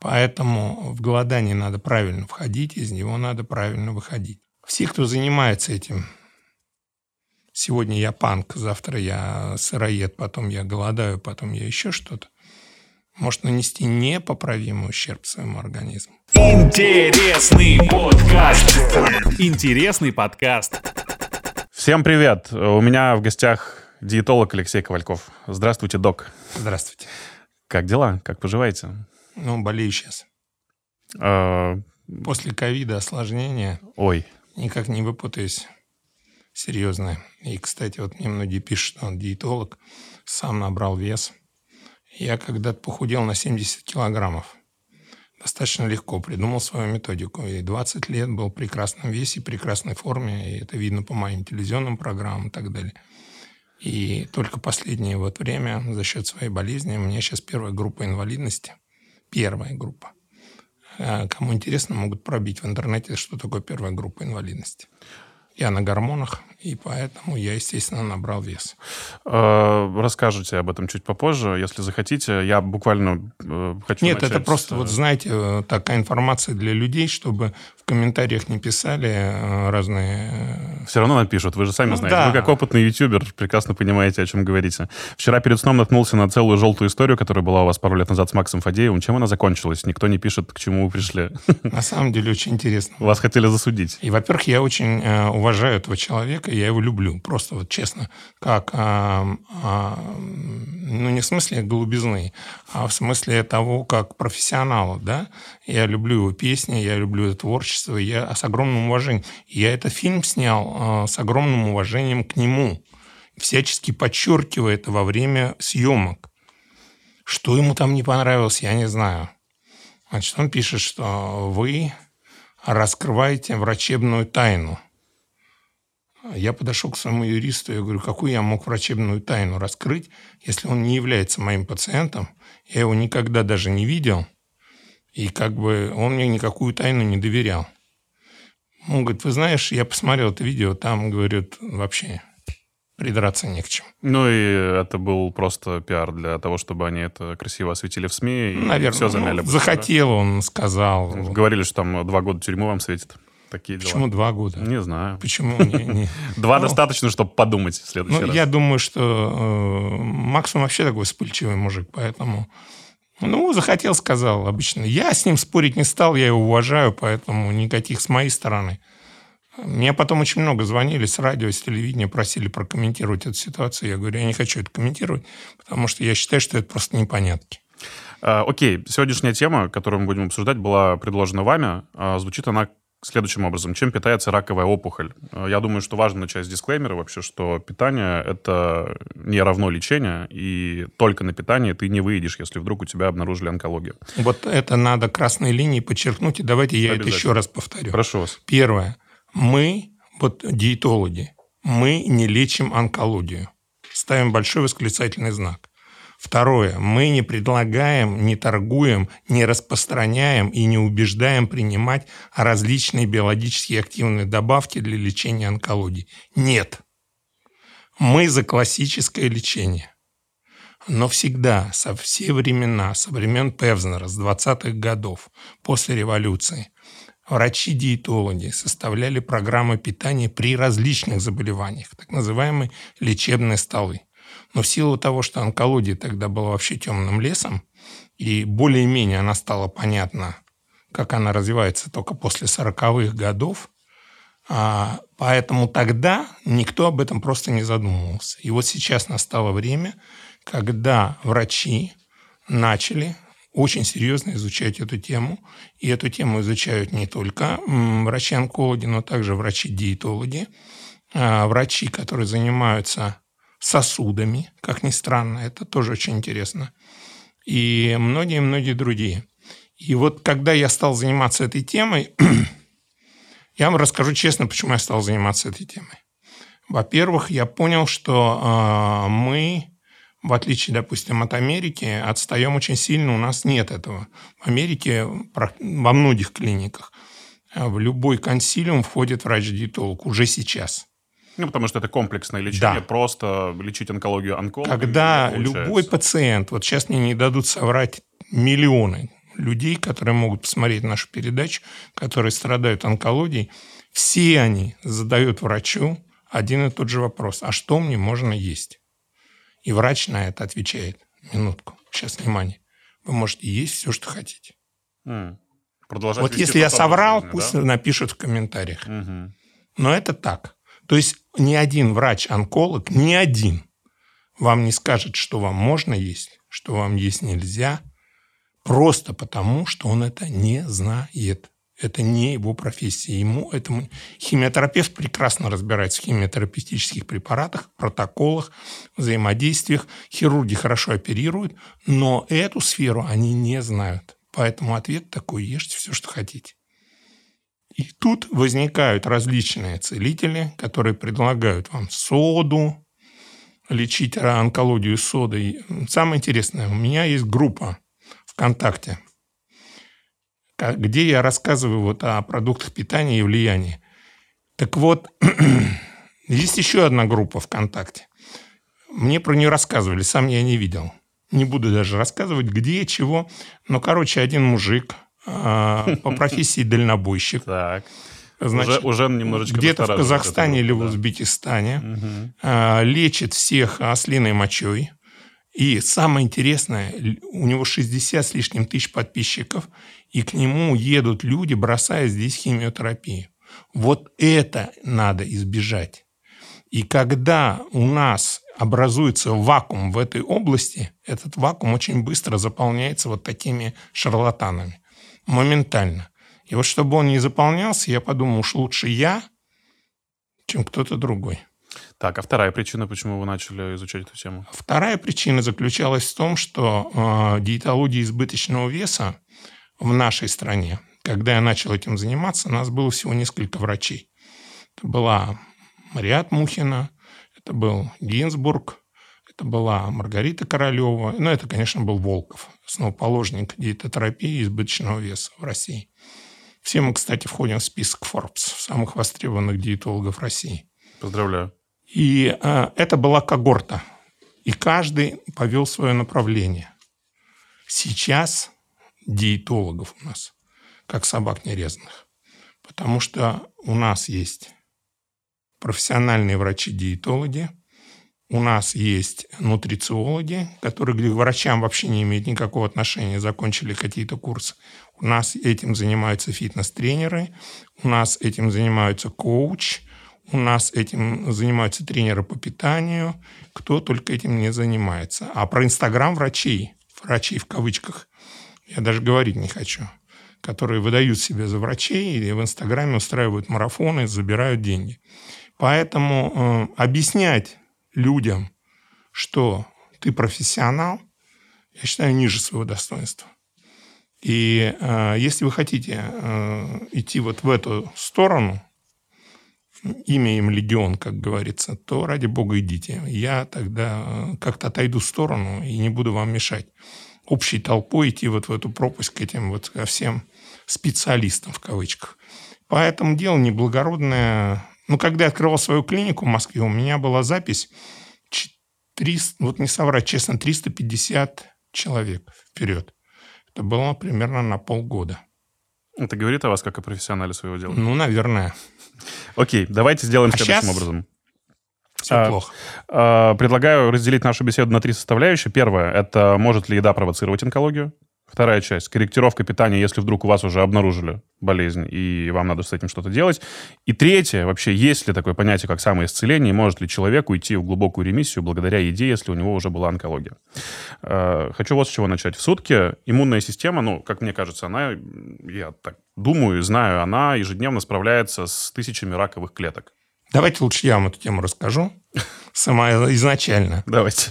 Поэтому в голодание надо правильно входить, из него надо правильно выходить. Все, кто занимается этим, сегодня я панк, завтра я сыроед, потом я голодаю, потом я еще что-то, может нанести непоправимый ущерб своему организму. Интересный подкаст. Интересный подкаст. Всем привет! У меня в гостях диетолог Алексей Ковальков. Здравствуйте, док. Здравствуйте. Как дела? Как поживаете? Ну, болею сейчас. Э, После ковида осложнения Ой, никак не выпутаюсь. Серьезно. И, кстати, вот мне многие пишут, что он диетолог, сам набрал вес. Я когда-то похудел на 70 килограммов. Достаточно легко придумал свою методику. И 20 лет был в прекрасном весе, прекрасной форме. И это видно по моим телевизионным программам и так далее. И только последнее вот время за счет своей болезни у меня сейчас первая группа инвалидности. Первая группа. Э, Кому интересно, могут пробить в интернете, что такое первая группа инвалидности. Я на гормонах, и поэтому я, естественно, набрал вес. э, расскажете об этом чуть попозже, если захотите. Я буквально э, хочу Нет, это начать просто, с- вот знаете, э, такая информация для людей, чтобы в комментариях не писали разные... Все равно напишут, вы же сами Ну знаете. да. Вы как опытный ютубер прекрасно понимаете, о чем говорите. Вчера перед сном наткнулся на целую желтую историю, которая была у вас пару лет назад с Максом Фадеевым. Чем она закончилась? Никто не пишет, к чему вы пришли. На самом деле очень интересно. Вас хотели засудить. И, во-первых, я очень уважаю этого человека, я его люблю. Просто вот честно, как, а, а, ну, не в смысле голубизны, а в смысле того, как профессионала, да. Я люблю его песни, я люблю это творчество, я с огромным уважением. Я этот фильм снял э, с огромным уважением к нему, всячески подчеркивая это во время съемок. Что ему там не понравилось, я не знаю. Значит, он пишет, что вы раскрываете врачебную тайну. Я подошел к своему юристу, я говорю, какую я мог врачебную тайну раскрыть, если он не является моим пациентом, я его никогда даже не видел, и как бы он мне никакую тайну не доверял. Он говорит, вы знаешь, я посмотрел это видео, там, говорят, вообще придраться не к чему. Ну и это был просто пиар для того, чтобы они это красиво осветили в СМИ и Наверное, все замяли. ну, захотел, он сказал. Говорили, что там два года тюрьмы вам светит. Такие дела. Почему два года? Не знаю. Почему Два Ну, достаточно, чтобы подумать в следующий Ну, раз. я думаю, что э, Максим вообще такой вспыльчивый мужик, поэтому... Ну, захотел, сказал обычно. Я с ним спорить не стал, я его уважаю, поэтому никаких с моей стороны. Мне потом очень много звонили с радио, с телевидения, просили прокомментировать эту ситуацию. Я говорю, я не хочу это комментировать, потому что я считаю, что это просто непонятки. А, Окей, сегодняшняя тема, которую мы будем обсуждать, была предложена вами. А, Звучит она следующим образом. Чем питается раковая опухоль? А, Я думаю, что важно начать с дисклеймера вообще, что питание – это не равно лечение, и только на питании ты не выйдешь, если вдруг у тебя обнаружили онкологию. Вот это надо красной линией подчеркнуть, и давайте я это еще раз повторю. Прошу вас. Первое. Мы, вот диетологи, мы не лечим онкологию. Ставим большой восклицательный знак. Второе. Мы не предлагаем, не торгуем, не распространяем и не убеждаем принимать различные биологически активные добавки для лечения онкологии. Нет. Мы за классическое лечение. Но всегда, со все времена, со времен Певзнера, с 20-х годов, после революции, врачи-диетологи составляли программы питания при различных заболеваниях, так называемые лечебные столы. Но в силу того, что онкология тогда была вообще темным лесом, и более-менее она стала понятна, как она развивается только после 40-х годов, а, поэтому тогда никто об этом просто не задумывался. И вот сейчас настало время, когда врачи начали очень серьезно изучать эту тему. И эту тему изучают не только врачи-онкологи, но также врачи-диетологи, а, врачи, которые занимаются сосудами, как ни странно, это тоже очень интересно, и многие-многие другие. И вот когда я стал заниматься этой темой, я вам расскажу честно, почему я стал заниматься этой темой. Во-первых, я понял, что э, мы, в отличие, допустим, от Америки, отстаем очень сильно. У нас нет этого. В Америке во многих клиниках э, в любой консилиум входит врач-диетолог уже сейчас. Ну, потому что это комплексное лечение, Да. просто лечить онкологию онкологом Когда любой пациент, вот сейчас мне не дадут соврать миллионы, людей, которые могут посмотреть нашу передачу, которые страдают онкологией, все они задают врачу один и тот же вопрос. А что мне можно есть? И врач на это отвечает. Минутку. Сейчас, внимание. Вы можете есть все, что хотите. М. Продолжать вот если я соврал, жизни, пусть да? напишут в комментариях. Мгм. Но это так. То есть ни один врач-онколог, ни один вам не скажет, что вам можно есть, что вам есть нельзя, просто потому, что он это не знает. Это не его профессия. Ему этому... Химиотерапевт прекрасно разбирается в химиотерапевтических препаратах, протоколах, взаимодействиях. Хирурги хорошо оперируют, но эту сферу они не знают. Поэтому ответ такой – ешьте все, что хотите. И тут возникают различные целители, которые предлагают вам соду, лечить онкологию содой. Самое интересное, у меня есть группа ВКонтакте, где я рассказываю вот о продуктах питания и влиянии. Так вот, есть еще одна группа ВКонтакте. Мне про нее рассказывали, сам я не видел. Не буду даже рассказывать, где, чего. Но, короче, один мужик по профессии дальнобойщик. Так. Значит, уже, уже немножечко где-то в Казахстане или в да. Узбекистане Мгм. а, лечит всех ослиной мочой. И самое интересное, у него 60 с лишним тысяч подписчиков, и к нему едут люди, бросая здесь химиотерапию. Вот это надо избежать. И когда у нас образуется вакуум в этой области, этот вакуум очень быстро заполняется вот такими шарлатанами. Моментально. И вот чтобы он не заполнялся, я подумал, уж лучше я, чем кто-то другой. Так, а вторая причина, почему вы начали изучать эту тему? Вторая причина заключалась в том, что э, диетология избыточного веса в нашей стране, когда я начал этим заниматься, нас было всего несколько врачей. Это была Мариат Мухина, это был Гинзбург, это была Маргарита Королева, ну, это, конечно, был Волков, основоположник диетотерапии избыточного веса в России. Все мы, кстати, входим в список Forbes, самых востребованных диетологов России. Поздравляю. И э, это была когорта. И каждый повел свое направление. Сейчас диетологов у нас, как собак нерезанных. Потому что у нас есть профессиональные врачи-диетологи, у нас есть нутрициологи, которые к врачам вообще не имеют никакого отношения, закончили какие-то курсы. У нас этим занимаются фитнес-тренеры, у нас этим занимаются коуч, у нас этим занимаются тренеры по питанию, кто только этим не занимается. А про Инстаграм врачей, врачей в кавычках, я даже говорить не хочу, которые выдают себя за врачей и в Инстаграме устраивают марафоны, забирают деньги. Поэтому э, объяснять людям, что ты профессионал, я считаю, ниже своего достоинства. И э, если вы хотите э, идти вот в эту сторону, имя им легион, как говорится, то ради бога идите. Я тогда э, как-то отойду в сторону и не буду вам мешать общей толпой идти вот в эту пропасть к этим вот ко всем специалистам в кавычках. Поэтому дело неблагородное. Ну, когда я открывал свою клинику в Москве, у меня была запись 300, вот не соврать, честно, 350 человек вперед. Это было примерно на полгода. Это говорит о вас как о профессионале своего дела. Ну, наверное. Окей, давайте сделаем А следующим щас- образом. Все А, плохо. А, Предлагаю разделить нашу беседу на три составляющие. Первое – это может ли еда провоцировать онкологию? Вторая часть – корректировка питания, если вдруг у вас уже обнаружили болезнь, и вам надо с этим что-то делать. И третье – вообще, есть ли такое понятие, как самоисцеление, и может ли человек уйти в глубокую ремиссию благодаря еде, если у него уже была онкология? Э, Хочу вот с чего начать. В сутки иммунная система, ну, как мне кажется, она, я так думаю и знаю, она ежедневно справляется с тысячами раковых клеток. Давайте лучше я вам эту тему расскажу. Сама изначально. Давайте.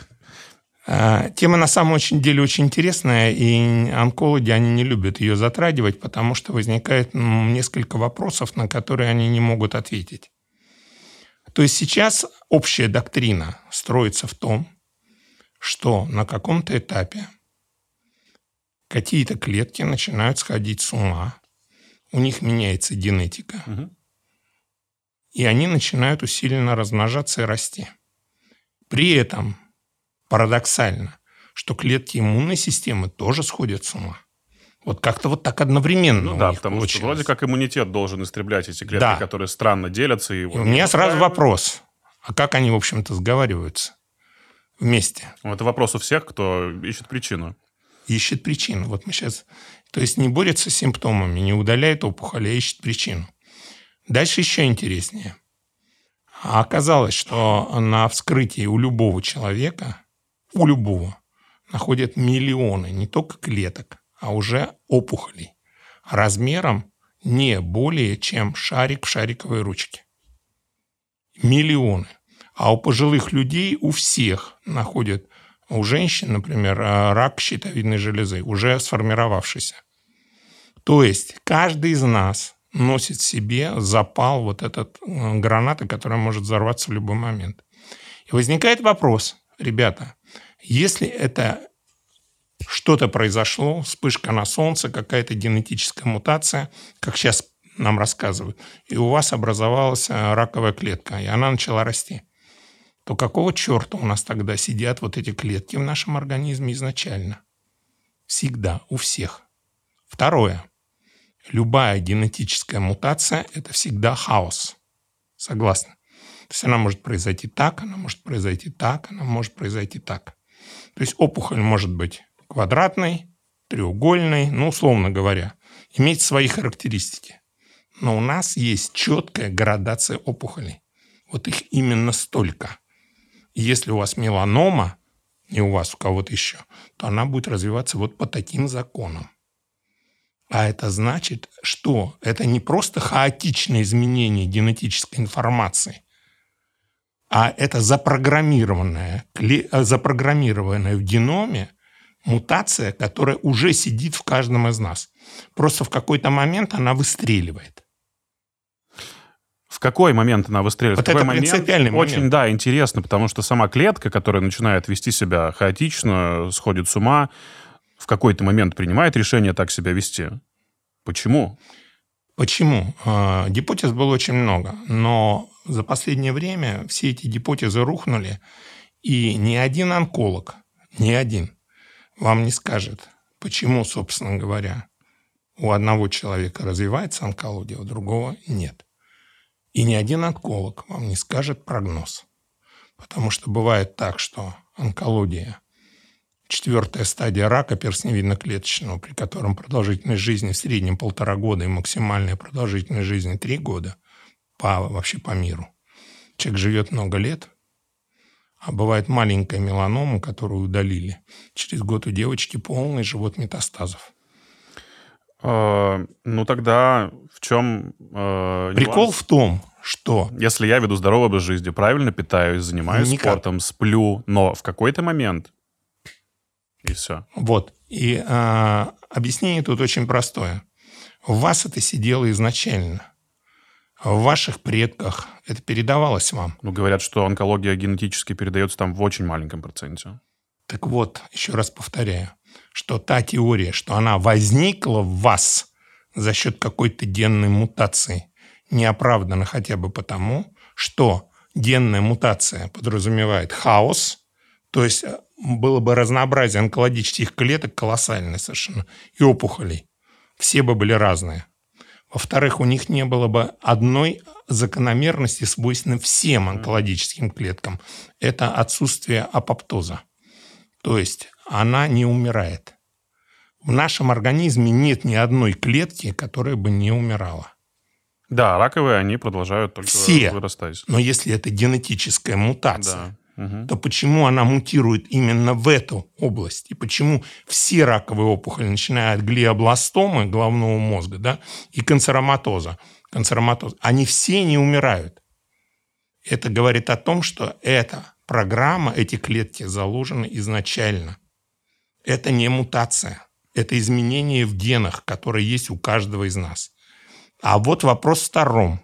А, Тема на самом деле очень интересная, и онкологи, они не любят ее затрагивать, потому что возникает несколько вопросов, на которые они не могут ответить. То есть сейчас общая доктрина строится в том, что на каком-то этапе какие-то клетки начинают сходить с ума, у них меняется генетика, Мгм. и они начинают усиленно размножаться и расти. При этом парадоксально, что клетки иммунной системы тоже сходят с ума. Вот как-то вот так одновременно Ну да, потому что получилось. вроде как иммунитет должен истреблять эти клетки, Да. которые странно делятся. И, И у меня сразу вопрос. А как они, в общем-то, сговариваются вместе? Ну, Это вопрос у всех, кто ищет причину. Ищет причину. Вот мы сейчас... То есть не борется с симптомами, не удаляет опухоль, а ищет причину. Дальше еще интереснее. А оказалось, что на вскрытии у любого человека, у любого, находят миллионы не только клеток, а уже опухолей размером не более чем шарик в шариковой ручке. Миллионы. А у пожилых людей у всех находят, у женщин, например, а, рак щитовидной железы, уже сформировавшийся. То есть каждый из нас носит себе запал вот этот э, граната, которая может взорваться в любой момент. И возникает вопрос, ребята, если это что-то произошло, вспышка на солнце, какая-то генетическая мутация, как сейчас нам рассказывают, и у вас образовалась э, раковая клетка, и она начала расти, то какого черта у нас тогда сидят вот эти клетки в нашем организме изначально? Всегда, у всех. Второе. Любая генетическая мутация – это всегда хаос. Согласны? То есть она может произойти так, она может произойти так, она может произойти так. То есть опухоль может быть квадратной, треугольной, ну, условно говоря, иметь свои характеристики. Но у нас есть четкая градация опухолей. Вот их именно столько. Если у вас меланома, не у вас, у кого-то еще, то она будет развиваться вот по таким законам. А это значит, что это не просто хаотичное изменение генетической информации, а это запрограммированная, э, запрограммированная в геноме мутация, которая уже сидит в каждом из нас. Просто в какой-то момент она выстреливает. В какой момент она выстреливает? Вот в какой это момент? принципиальный момент. Очень, да, интересно, потому что сама клетка, которая начинает вести себя хаотично, сходит с ума, в какой-то момент принимает решение так себя вести. Почему? Почему? Э, Гипотез было очень много, но за последнее время все эти гипотезы рухнули, и ни один онколог, ни один вам не скажет, почему, собственно говоря, у одного человека развивается онкология, у другого нет. И ни один онколог вам не скажет прогноз. Потому что бывает так, что онкология – четвертая стадия рака перстневидно-клеточного, при котором продолжительность жизни в среднем полтора года и максимальная продолжительность жизни три года по, вообще по миру. Человек живет много лет, а бывает маленькая меланома, которую удалили. Через год у девочки полный живот метастазов. Э, ну тогда в чем э, Прикол нюанс? в том, что Если я веду здоровый образ жизни, правильно питаюсь, занимаюсь Никак. спортом, сплю, но в какой-то момент и все. Вот. И а, объяснение тут очень простое. У вас это сидело изначально. В ваших предках это передавалось вам. Ну, говорят, что онкология генетически передается там в очень маленьком проценте. Так вот, еще раз повторяю, что та теория, что она возникла в вас за счет какой-то генной мутации, не оправдана хотя бы потому, что генная мутация подразумевает хаос, то есть э, было бы разнообразие онкологических клеток колоссальное совершенно, и опухолей. Все бы были разные. Во-вторых, у них не было бы одной закономерности, свойственной всем онкологическим клеткам. Это отсутствие апоптоза. То есть она не умирает. В нашем организме нет ни одной клетки, которая бы не умирала. Да, раковые, они продолжают только Все. вырастать. Но если это генетическая мутация, Да. То почему она мутирует именно в эту область? И почему все раковые опухоли, начиная от глиобластомы головного мозга да, и канцероматоза, канцероматоза, они все не умирают? Это говорит о том, что эта программа, эти клетки заложены изначально. Это не мутация, это изменение в генах, которые есть у каждого из нас. А вот вопрос втором.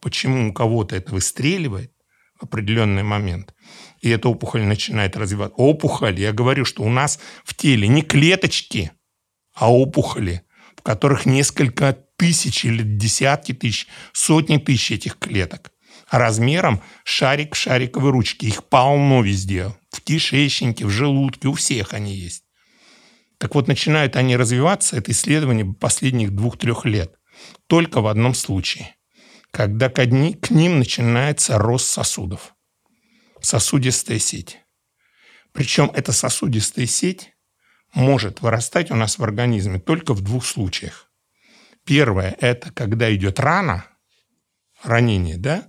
Почему у кого-то это выстреливает в определенный момент, и эта опухоль начинает развиваться. Опухоль, я говорю, что у нас в теле не клеточки, а опухоли, в которых несколько тысяч или десятки тысяч, сотни тысяч этих клеток. Размером шарик шариковой ручке. Их полно везде. В кишечнике, в желудке, у всех они есть. Так вот, начинают они развиваться, это исследование последних двух-трех лет, только в одном случае, когда к, к ним начинается рост сосудов, сосудистая сеть. Причем эта сосудистая сеть может вырастать у нас в организме только в двух случаях. Первое – это когда идет рана, ранение, да,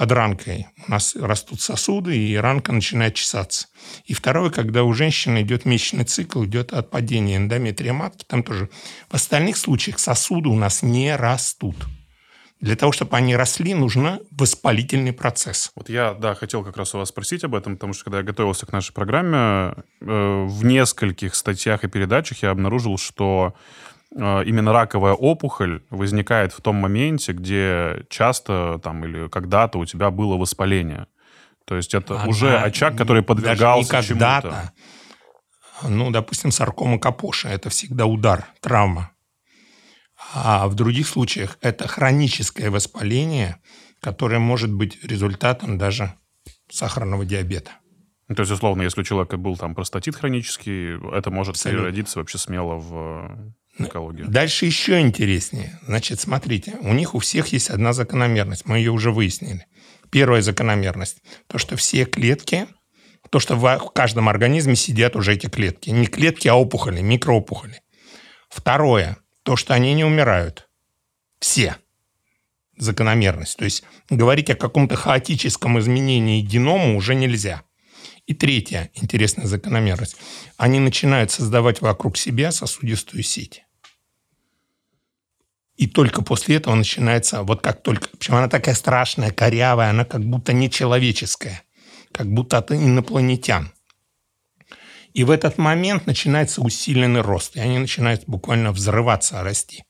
под ранкой у нас растут сосуды, и ранка начинает чесаться. И второе, когда у женщины идет месячный цикл, идет отпадение эндометрия матки, там тоже. В остальных случаях сосуды у нас не растут. Для того, чтобы они росли, нужен воспалительный процесс. Вот я, да, хотел как раз у вас спросить об этом, потому что когда я готовился к нашей программе, э, в нескольких статьях и передачах я обнаружил, что э, именно раковая опухоль возникает в том моменте, где часто там или когда-то у тебя было воспаление. То есть это Она уже очаг, который подвергался когда-то. Ну, допустим, саркома капоша – это всегда удар, травма. А в других случаях это хроническое воспаление, которое может быть результатом даже сахарного диабета. Ну, то есть, условно, если у человека был там простатит хронический, это может Абсолютно. переродиться вообще смело в э, онкологию. Дальше еще интереснее. Значит, смотрите, у них у всех есть одна закономерность, мы ее уже выяснили. Первая закономерность – то, что все клетки, то, что в каждом организме сидят уже эти клетки. Не клетки, а опухоли, микроопухоли. Второе – то, что они не умирают. Все. Закономерность. То есть говорить о каком-то хаотическом изменении генома уже нельзя. И третья интересная закономерность. Они начинают создавать вокруг себя сосудистую сеть. И только после этого начинается, вот как только, причем она такая страшная, корявая, она как будто нечеловеческая, как будто от инопланетян. И в этот момент начинается усиленный рост, и они начинают буквально взрываться, расти.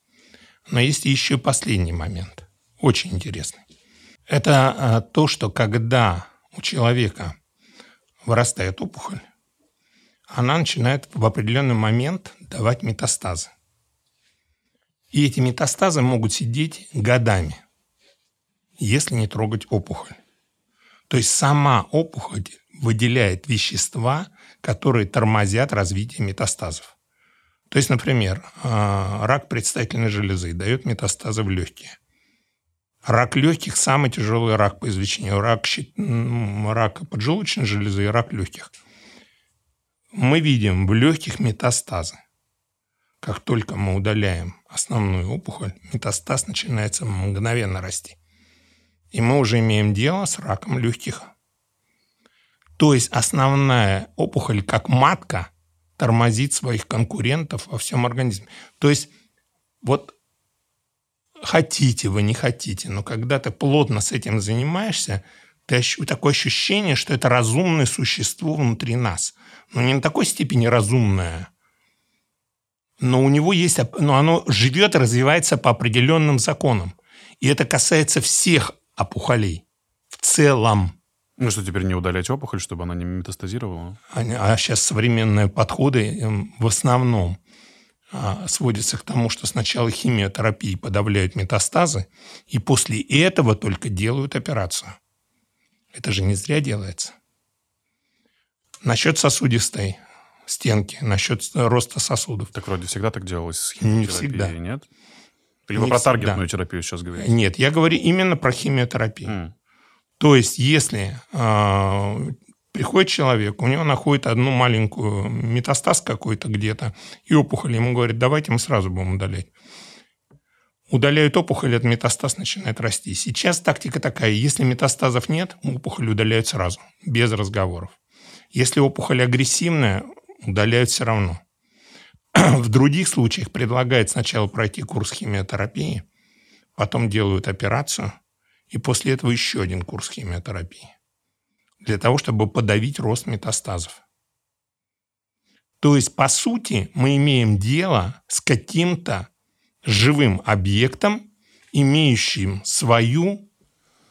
Но есть еще последний момент, очень интересный. Это а, то, что когда у человека вырастает опухоль, она начинает в определенный момент давать метастазы. И эти метастазы могут сидеть годами, если не трогать опухоль. То есть сама опухоль выделяет вещества, которые тормозят развитие метастазов. То есть, например, а, рак предстательной железы дает метастазы в легкие. Рак легких – самый тяжелый рак по извлечению. Рак, рак поджелудочной железы и рак легких. Мы видим в легких метастазы. Как только мы удаляем основную опухоль, метастаз начинается мгновенно расти. И мы уже имеем дело с раком легких то есть основная опухоль, как матка, тормозит своих конкурентов во всем организме. То есть вот хотите вы, не хотите, но когда ты плотно с этим занимаешься, ты такое ощущение, что это разумное существо внутри нас. Но не на такой степени разумное, но у него есть, но оно живет и развивается по определенным законам. И это касается всех опухолей в целом. Ну что, теперь не удалять опухоль, чтобы она не метастазировала? А, а сейчас современные подходы эм, в основном а, сводятся к тому, что сначала химиотерапией подавляют метастазы, и после этого только делают операцию. Это же не зря делается. Насчет сосудистой стенки, насчет роста сосудов. Так вроде всегда так делалось с химиотерапией, не всегда. нет? Или вы про таргетную терапию сейчас говорите? Нет, я говорю именно про химиотерапию. Mm. То есть, если э, приходит человек, у него находит одну маленькую метастаз какой-то где-то, и опухоль, ему говорят, давайте мы сразу будем удалять. Удаляют опухоль, этот метастаз начинает расти. Сейчас тактика такая, если метастазов нет, опухоль удаляют сразу, без разговоров. Если опухоль агрессивная, удаляют все равно. В других случаях предлагают сначала пройти курс химиотерапии, потом делают операцию – и после этого еще один курс химиотерапии. Для того, чтобы подавить рост метастазов. То есть, по сути, мы имеем дело с каким-то живым объектом, имеющим свою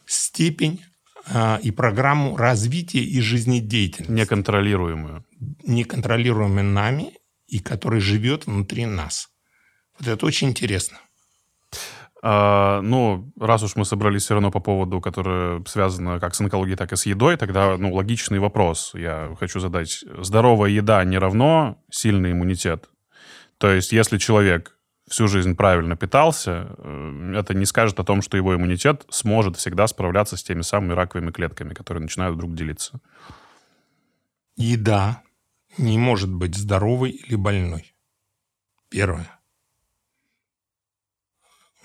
степень э, и программу развития и жизнедеятельности. Неконтролируемую. Неконтролируемую нами и который живет внутри нас. Вот это очень интересно. А, ну, раз уж мы собрались все равно по поводу, которое связано как с онкологией, так и с едой, тогда, ну, логичный вопрос я хочу задать. Здоровая еда не равно сильный иммунитет? То есть, если человек всю жизнь правильно питался, э, это не скажет о том, что его иммунитет сможет всегда справляться с теми самыми раковыми клетками, которые начинают вдруг делиться. Еда не может быть здоровой или больной. Первое.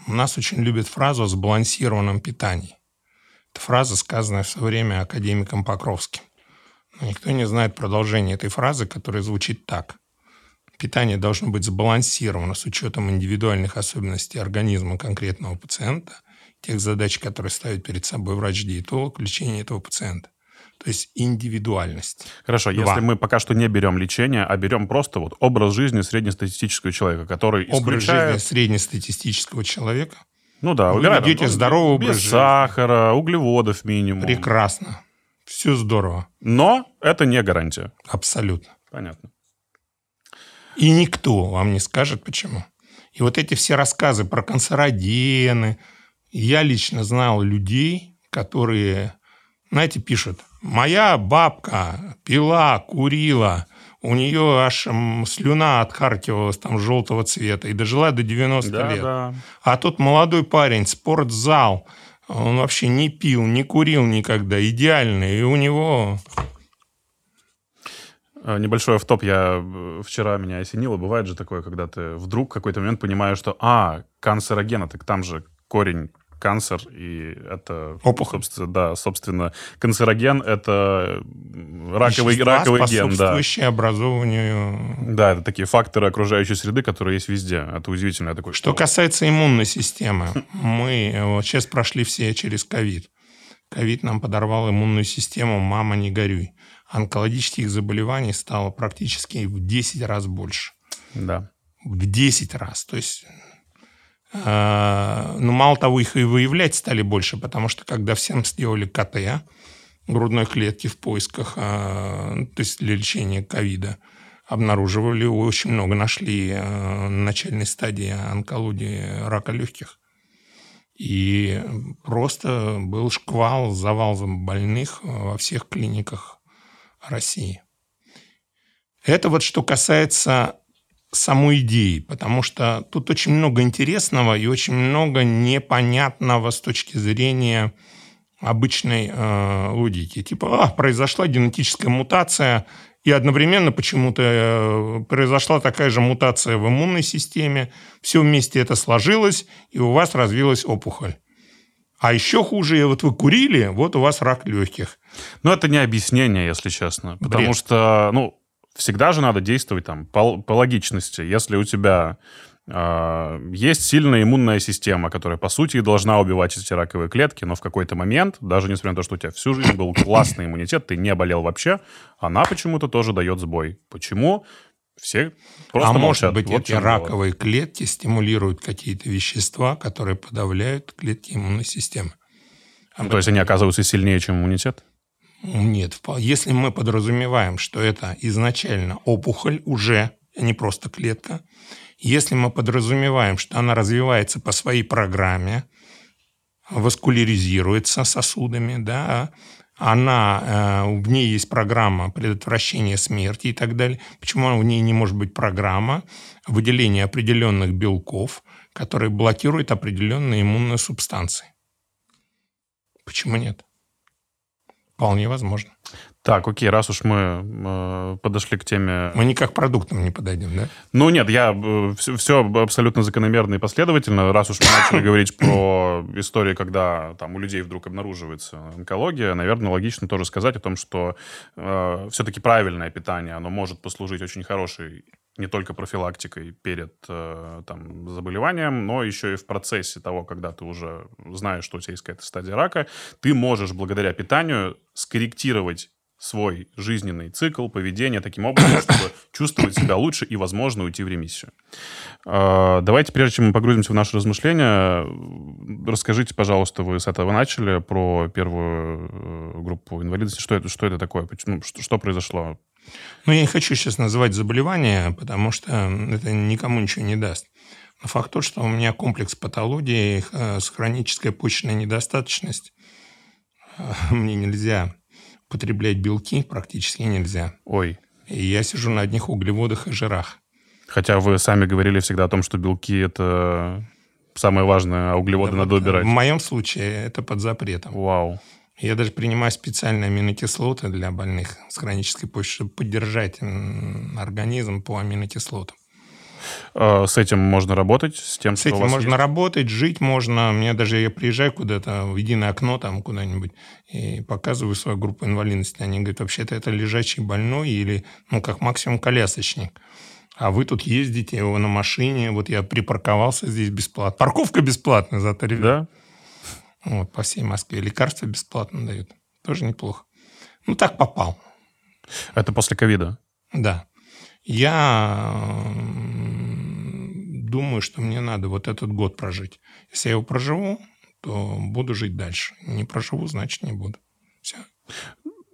У нас очень любят фразу о сбалансированном питании. Это фраза, сказанная в свое время академиком Покровским. Но никто не знает продолжение этой фразы, которая звучит так. Питание должно быть сбалансировано с учетом индивидуальных особенностей организма конкретного пациента, тех задач, которые ставит перед собой врач-диетолог в лечении этого пациента. То есть индивидуальность. Хорошо, Два. если мы пока что не берем лечение, а берем просто вот образ жизни среднестатистического человека, который Образ жизни среднестатистического человека? Ну да, Вы ведете ну, здоровый образ жизни. сахара, углеводов минимум. Прекрасно. Все здорово. Но это не гарантия. Абсолютно. Понятно. И никто вам не скажет, почему. И вот эти все рассказы про канцерогены. Я лично знал людей, которые, знаете, пишут, моя бабка пила, курила, у нее аж слюна отхаркивалась там желтого цвета и дожила до 90 да, лет. Да. А тут молодой парень, спортзал, он вообще не пил, не курил никогда, идеальный, и у него Э, небольшой автоп я э, вчера меня осенило. Бывает же такое, когда ты вдруг в какой-то момент понимаешь, что, а, канцерогена, так там же корень канцер, и это... Опухоль. Собственно, да, собственно, канцероген — это раковый, раковый ген, да. образованию... Да, это такие факторы окружающей среды, которые есть везде. Это удивительно. Такое, что, что касается иммунной системы, мы э, вот сейчас прошли все через ковид. Ковид нам подорвал иммунную систему, мама, не горюй онкологических заболеваний стало практически в 10 раз больше. Да. В 10 раз. То есть, ну, мало того, их и выявлять стали больше, потому что когда всем сделали КТ грудной клетки в поисках, э, то есть для лечения ковида, обнаруживали, очень много нашли э, на начальной стадии онкологии рака легких. И просто был шквал, завал больных во всех клиниках России. Это вот что касается самой идеи, потому что тут очень много интересного и очень много непонятного с точки зрения обычной э, логики. Типа, а, произошла генетическая мутация, и одновременно почему-то э, произошла такая же мутация в иммунной системе, все вместе это сложилось, и у вас развилась опухоль. А еще хуже, вот вы курили, вот у вас рак легких. Ну, это не объяснение, если честно. Бред. Потому что, ну, всегда же надо действовать там по, по логичности. Если у тебя э, есть сильная иммунная система, которая, по сути, должна убивать эти раковые клетки, но в какой-то момент, даже несмотря на то, что у тебя всю жизнь был классный иммунитет, ты не болел вообще, она почему-то тоже дает сбой. Почему? Все просто А молчат. может быть, вот эти раковые было. клетки стимулируют какие-то вещества, которые подавляют клетки иммунной системы. Ну, то есть они оказываются сильнее, чем иммунитет? Нет. Если мы подразумеваем, что это изначально опухоль уже, а не просто клетка, если мы подразумеваем, что она развивается по своей программе, васкуляризируется сосудами, да, она, э, в ней есть программа предотвращения смерти и так далее. Почему в ней не может быть программа выделения определенных белков, которые блокируют определенные иммунные субстанции? Почему нет? Вполне возможно. Так, окей, раз уж мы э, подошли к теме... Мы никак к продуктам не подойдем, да? Ну нет, я э, все, все абсолютно закономерно и последовательно. Раз уж мы начали говорить про истории, когда там у людей вдруг обнаруживается онкология, наверное, логично тоже сказать о том, что э, все-таки правильное питание, оно может послужить очень хорошей не только профилактикой перед э, там, заболеванием, но еще и в процессе того, когда ты уже знаешь, что у тебя есть какая-то стадия рака, ты можешь благодаря питанию скорректировать свой жизненный цикл, поведение таким образом, чтобы чувствовать себя лучше и, возможно, уйти в ремиссию. А, давайте, прежде чем мы погрузимся в наши размышления, расскажите, пожалуйста, вы с этого начали, про первую э, группу инвалидности. Что это, что это такое? Ну, что, что произошло? Ну, я не хочу сейчас называть заболевание, потому что это никому ничего не даст. Но факт тот, что у меня комплекс патологии э, с хронической почечной недостаточностью. Мне нельзя употреблять белки практически нельзя. Ой. И я сижу на одних углеводах и жирах. Хотя вы сами говорили всегда о том, что белки это самое важное, а углеводы Да, надо вот, убирать. В моем случае это под запретом. Вау. Я даже принимаю специальные аминокислоты для больных с хронической почкой, чтобы поддержать организм по аминокислотам. А, С этим можно работать, с тем, С что у этим вас можно есть? работать, жить можно. Мне даже я приезжаю куда-то в единое окно там куда-нибудь и показываю свою группу инвалидности. Они говорят, вообще-то это лежачий больной или, ну, как максимум колясочник. А вы тут ездите его на машине. Вот я припарковался здесь бесплатно. Парковка бесплатная зато, ребят. Да? Вот, по всей Москве. Лекарства бесплатно дают. Тоже неплохо. Ну, так попал. Это после ковида. Да. Я думаю, что мне надо вот этот год прожить. Если я его проживу, то буду жить дальше. Не проживу, значит, не буду. Все.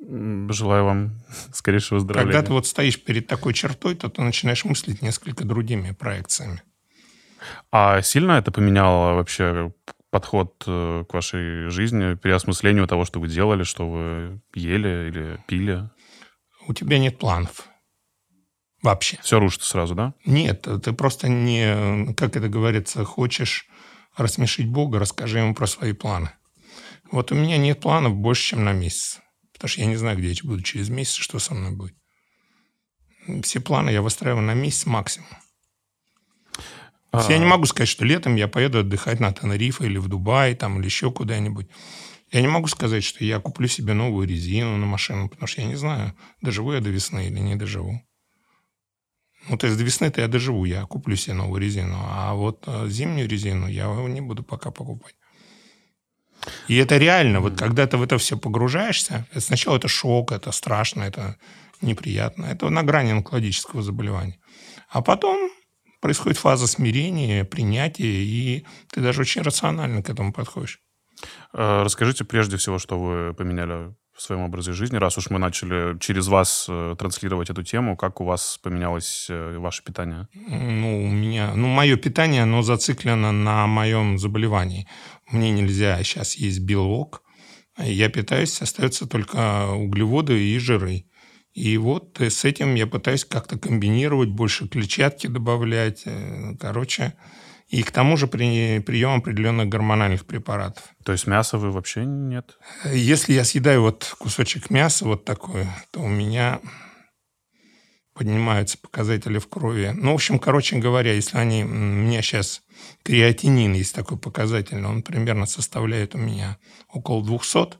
Желаю вам скорейшего выздоровления. Когда ты вот стоишь перед такой чертой, то ты начинаешь мыслить несколько другими проекциями. А сильно это поменяло вообще подход э, к вашей жизни, переосмыслению того, что вы делали, что вы ели или пили? У тебя нет планов. Вообще. Все рушится сразу, да? Нет, ты просто не, как это говорится, хочешь рассмешить Бога, расскажи ему про свои планы. Вот у меня нет планов больше, чем на месяц. Потому что я не знаю, где я буду через месяц, что со мной будет. Все планы я выстраиваю на месяц максимум. Есть Я не А, могу сказать, что летом я поеду отдыхать на Тенерифе или в Дубай, там, или еще куда-нибудь. Я не могу сказать, что я куплю себе новую резину на машину, потому что я не знаю, доживу я до весны или не доживу. Ну, то есть до весны-то я доживу, я куплю себе новую резину. А вот э, зимнюю резину я не буду пока покупать. И это реально, вот когда ты в это все погружаешься, сначала это шок, это страшно, это неприятно. Это на грани онкологического заболевания. А потом происходит фаза смирения, принятия, и ты даже очень рационально к этому подходишь. э, Расскажите прежде всего, что вы поменяли в своем образе жизни, раз уж мы начали через вас э, транслировать эту тему, как у вас поменялось э, ваше питание? Ну, у меня, ну, мое питание, оно зациклено на моем заболевании. Мне нельзя сейчас есть белок. Я питаюсь, остается только углеводы и жиры. И вот э, с этим я пытаюсь как-то комбинировать, больше клетчатки добавлять. э, Короче, и к тому же при, прием определенных гормональных препаратов. То есть мяса вы вообще нет? Если я съедаю вот кусочек мяса вот такой, то у меня поднимаются показатели в крови. Ну, в общем, короче говоря, если они... У меня сейчас креатинин есть такой показатель, он примерно составляет у меня около 200.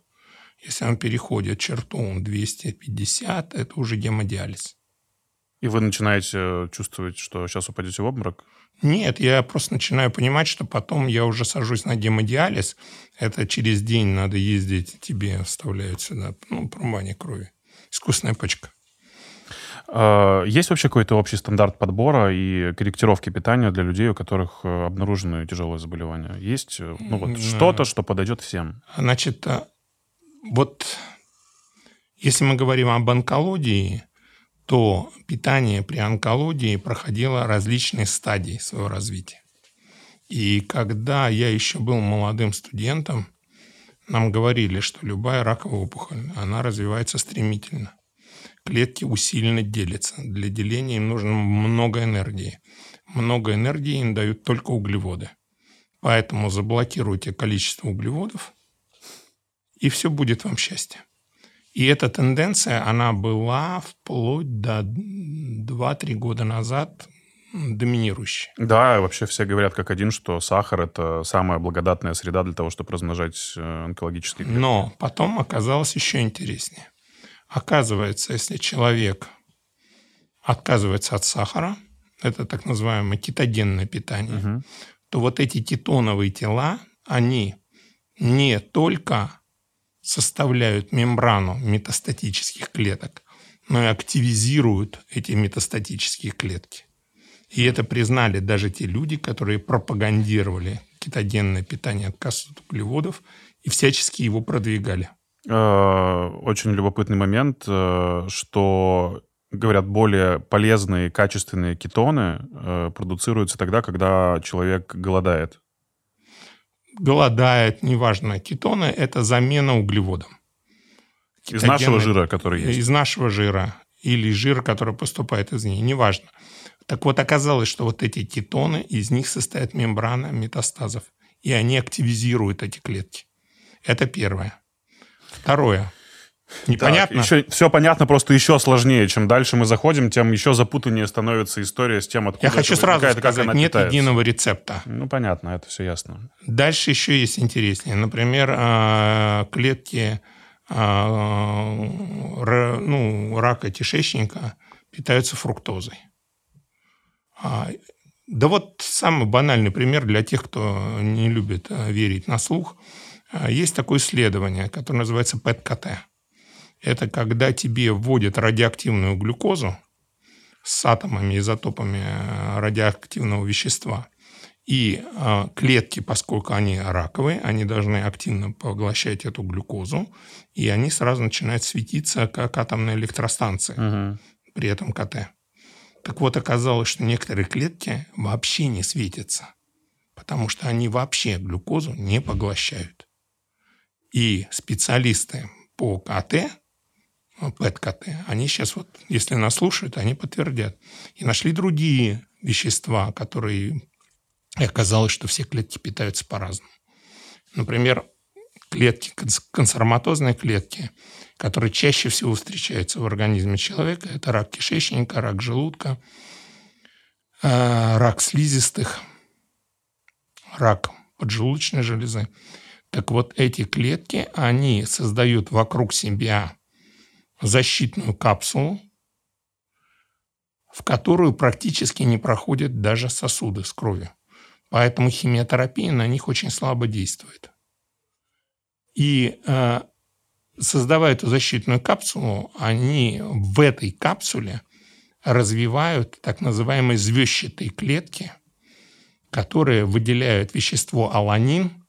Если он переходит черту 250, это уже гемодиализ. И вы начинаете чувствовать, что сейчас упадете в обморок? Нет, я просто начинаю понимать, что потом я уже сажусь на гемодиализ. Это через день надо ездить, тебе вставляют сюда, ну, промывание крови. Искусственная почка. А, Есть вообще какой-то общий стандарт подбора и корректировки питания для людей, у которых э, обнаружены тяжелые заболевания? Есть э, ну, вот, что-то, что подойдет всем? Значит, а, вот если мы говорим об онкологии, то питание при онкологии проходило различные стадии своего развития. И когда я еще был молодым студентом, нам говорили, что любая раковая опухоль, она развивается стремительно. Клетки усиленно делятся. Для деления им нужно много энергии. Много энергии им дают только углеводы. Поэтому заблокируйте количество углеводов, и все будет вам счастье. И эта тенденция, она была вплоть до 2-3 года назад доминирующей. Да, вообще все говорят как один, что сахар – это самая благодатная среда для того, чтобы размножать э, онкологические клетки. Но потом оказалось еще интереснее. Оказывается, если человек отказывается от сахара, это так называемое кетогенное питание, Мгм. то вот эти кетоновые тела, они не только составляют мембрану метастатических клеток, но и активизируют эти метастатические клетки. И это признали даже те люди, которые пропагандировали кетогенное питание, отказ от углеводов, и всячески его продвигали. Э, Очень любопытный момент, э, что говорят, более полезные, качественные кетоны э, продуцируются тогда, когда человек голодает. Голодает, неважно, кетоны – это замена углеводам. Из нашего жира, который есть. Из нашего жира. или жира, который поступает из нее, неважно. Так вот, оказалось, что вот эти кетоны, из них состоит мембрана метастазов, и они активизируют эти клетки. Это первое. Второе. Непонятно? Так, еще, все понятно, просто еще сложнее. Чем дальше мы заходим, тем еще запутаннее становится история с тем, откуда Я хочу сразу сказать, как нет питается. единого рецепта. Ну, понятно, это все ясно. Дальше еще есть интереснее. Например, а, клетки а, ну, рака кишечника питаются фруктозой. А, да вот самый банальный пример для тех, кто не любит верить на слух. Есть такое исследование, которое называется ПЭТ-КТ это когда тебе вводят радиоактивную глюкозу с атомами, изотопами э, радиоактивного вещества. И э, клетки, поскольку они раковые, они должны активно поглощать эту глюкозу, и они сразу начинают светиться, как атомная электростанция угу. при этом КТ. Так вот, оказалось, что некоторые клетки вообще не светятся, потому что они вообще глюкозу не поглощают. И специалисты по КТ ПЭТ-КТ, они сейчас вот, если нас слушают, они подтвердят. И нашли другие вещества, которые... И оказалось, что все клетки питаются по-разному. Например, клетки, консерватозные клетки, которые чаще всего встречаются в организме человека, это рак кишечника, рак желудка, э, рак слизистых, рак поджелудочной железы. Так вот, эти клетки, они создают вокруг себя защитную капсулу, в которую практически не проходят даже сосуды с кровью. Поэтому химиотерапия на них очень слабо действует. И э, создавая эту защитную капсулу, они в этой капсуле развивают так называемые звездчатые клетки, которые выделяют вещество аланин,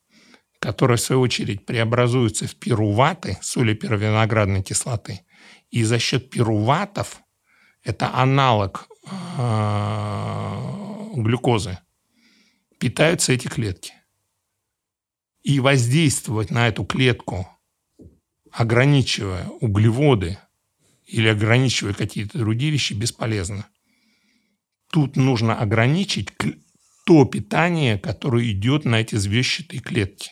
которое, в свою очередь, преобразуется в пируваты, соли первиноградной кислоты, и за счет пируватов, это аналог э, глюкозы, питаются эти клетки. И воздействовать на эту клетку, ограничивая углеводы или ограничивая какие-то другие вещи, бесполезно. Тут нужно ограничить то питание, которое идет на эти звездчатые клетки.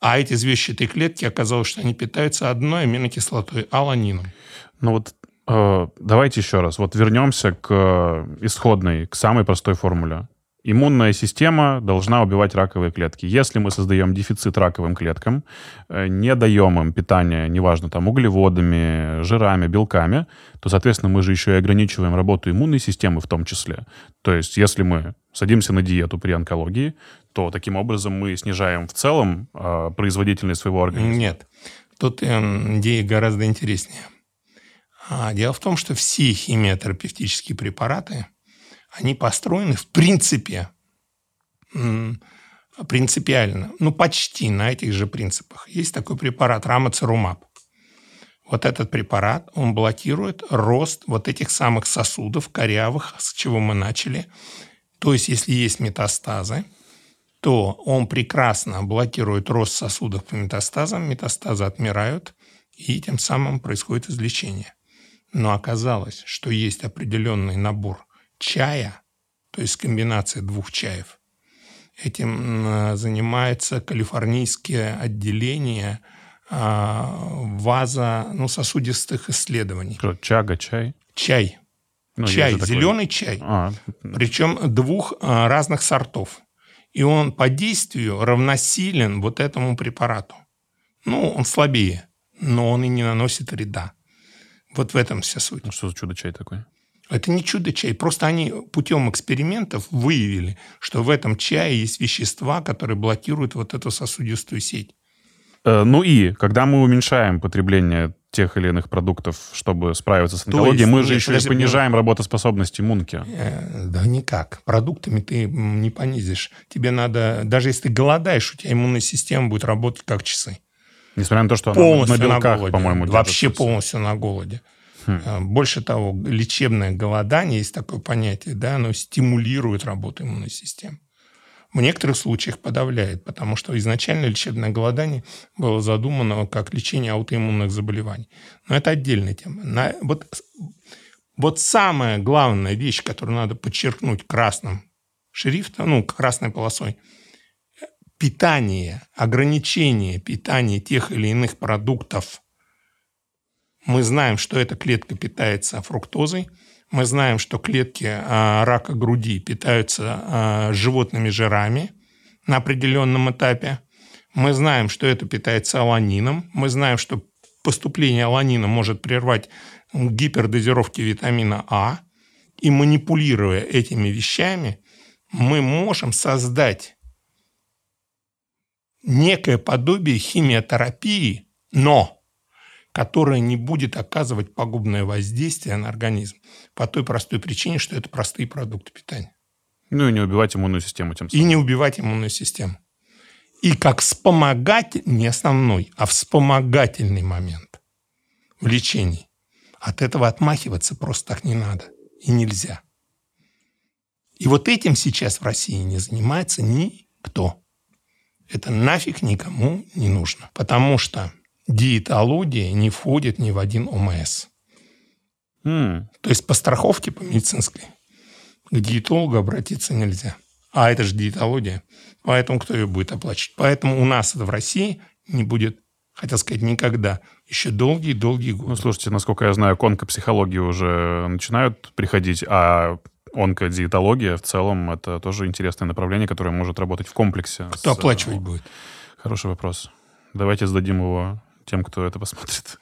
А эти звездчатые клетки оказалось, что они питаются одной аминокислотой, аланином. Ну вот э, давайте еще раз. Вот вернемся к э, исходной, к самой простой формуле. Иммунная система должна убивать раковые клетки. Если мы создаем дефицит раковым клеткам, э, не даем им питание, неважно, там, углеводами, жирами, белками, то, соответственно, мы же еще и ограничиваем работу иммунной системы в том числе. То есть, если мы садимся на диету при онкологии, то таким образом мы снижаем в целом э, производительность своего организма. Нет, тут э, идея гораздо интереснее. А, дело в том, что все химиотерапевтические препараты, они построены в принципе, принципиально, ну почти на этих же принципах. Есть такой препарат рамоцерумаб. Вот этот препарат, он блокирует рост вот этих самых сосудов корявых, с чего мы начали, то есть, если есть метастазы, то он прекрасно блокирует рост сосудов по метастазам, метастазы отмирают, и тем самым происходит излечение. Но оказалось, что есть определенный набор чая, то есть комбинация двух чаев. Этим занимается калифорнийское отделение а, ваза ну, сосудистых исследований. Что, чага, чай? Чай. Ну, чай, зеленый чай. А. Причем двух а, разных сортов. И он по действию равносилен вот этому препарату. Ну, он слабее, но он и не наносит вреда. Вот в этом вся суть. Ну, что за чудо-чай такой? Это не чудо-чай. Просто они путем экспериментов выявили, что в этом чае есть вещества, которые блокируют вот эту сосудистую сеть. Э, ну и, когда мы уменьшаем потребление тех или иных продуктов, чтобы справиться с онкологией, есть, мы же еще и понижаем работоспособность иммунки. Э, да никак. Продуктами ты не понизишь. Тебе надо, даже если ты голодаешь, у тебя иммунная система будет работать как часы. Несмотря на то, что полностью она на белках, по-моему, Вообще держится. полностью на голоде. Хм. Э, больше того, лечебное голодание, есть такое понятие, да, оно стимулирует работу иммунной системы. В некоторых случаях подавляет, потому что изначально лечебное голодание было задумано как лечение аутоиммунных заболеваний. Но это отдельная тема. На, вот, вот самая главная вещь, которую надо подчеркнуть красным шрифтом, ну, красной полосой, питание, ограничение питания тех или иных продуктов. Мы знаем, что эта клетка питается фруктозой – мы знаем, что клетки а, рака груди питаются а, животными жирами на определенном этапе. Мы знаем, что это питается аланином. Мы знаем, что поступление аланина может прервать гипердозировки витамина А. И манипулируя этими вещами, мы можем создать некое подобие химиотерапии, но которая не будет оказывать пагубное воздействие на организм по той простой причине, что это простые продукты питания. Ну и не убивать иммунную систему тем самым. И не убивать иммунную систему. И как вспомогать, не основной, а вспомогательный момент в лечении. От этого отмахиваться просто так не надо и нельзя. И вот этим сейчас в России не занимается никто. Это нафиг никому не нужно. Потому что диетология не входит ни в один ОМС. Mm. То есть по страховке, по медицинской, к диетологу обратиться нельзя. А это же диетология. Поэтому кто ее будет оплачивать? Поэтому у нас это в России не будет, хотел сказать, никогда. Еще долгие-долгие годы. Ну, слушайте, насколько я знаю, онкопсихологии уже начинают приходить, а онкодиетология в целом это тоже интересное направление, которое может работать в комплексе. Кто с... оплачивать будет? Хороший вопрос. Давайте зададим его тем, кто это посмотрит.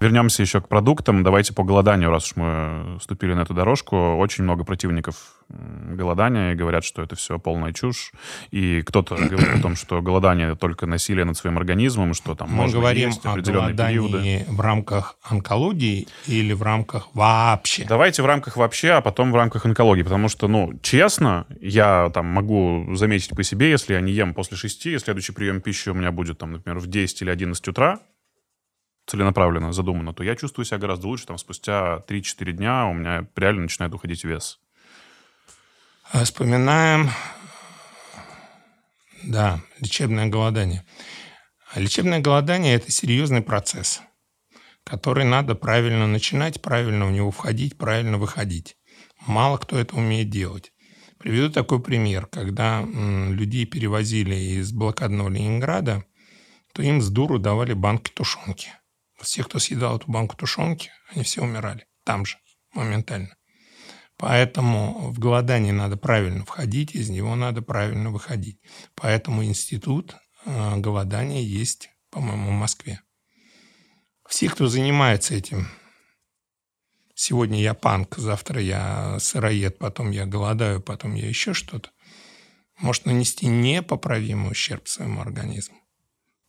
Вернемся еще к продуктам. Давайте по голоданию, раз уж мы ступили на эту дорожку. Очень много противников голодания и говорят, что это все полная чушь. И кто-то говорит о том, что голодание это только насилие над своим организмом, что там мы можно говорим есть определенные о периоды. в рамках онкологии или в рамках вообще? Давайте в рамках вообще, а потом в рамках онкологии. Потому что, ну, честно, я там могу заметить по себе, если я не ем после 6, и следующий прием пищи у меня будет, там, например, в 10 или 11 утра, целенаправленно задумано, то я чувствую себя гораздо лучше. Там спустя 3-4 дня у меня реально начинает уходить вес. Вспоминаем, да, лечебное голодание. Лечебное голодание – это серьезный процесс, который надо правильно начинать, правильно в него входить, правильно выходить. Мало кто это умеет делать. Приведу такой пример. Когда людей перевозили из блокадного Ленинграда, то им с дуру давали банки тушенки – все, кто съедал эту банку тушенки, они все умирали там же, моментально. Поэтому в голодание надо правильно входить, из него надо правильно выходить. Поэтому институт э, голодания есть, по-моему, в Москве. Все, кто занимается этим, сегодня я панк, завтра я сыроед, потом я голодаю, потом я еще что-то, может нанести непоправимый ущерб своему организму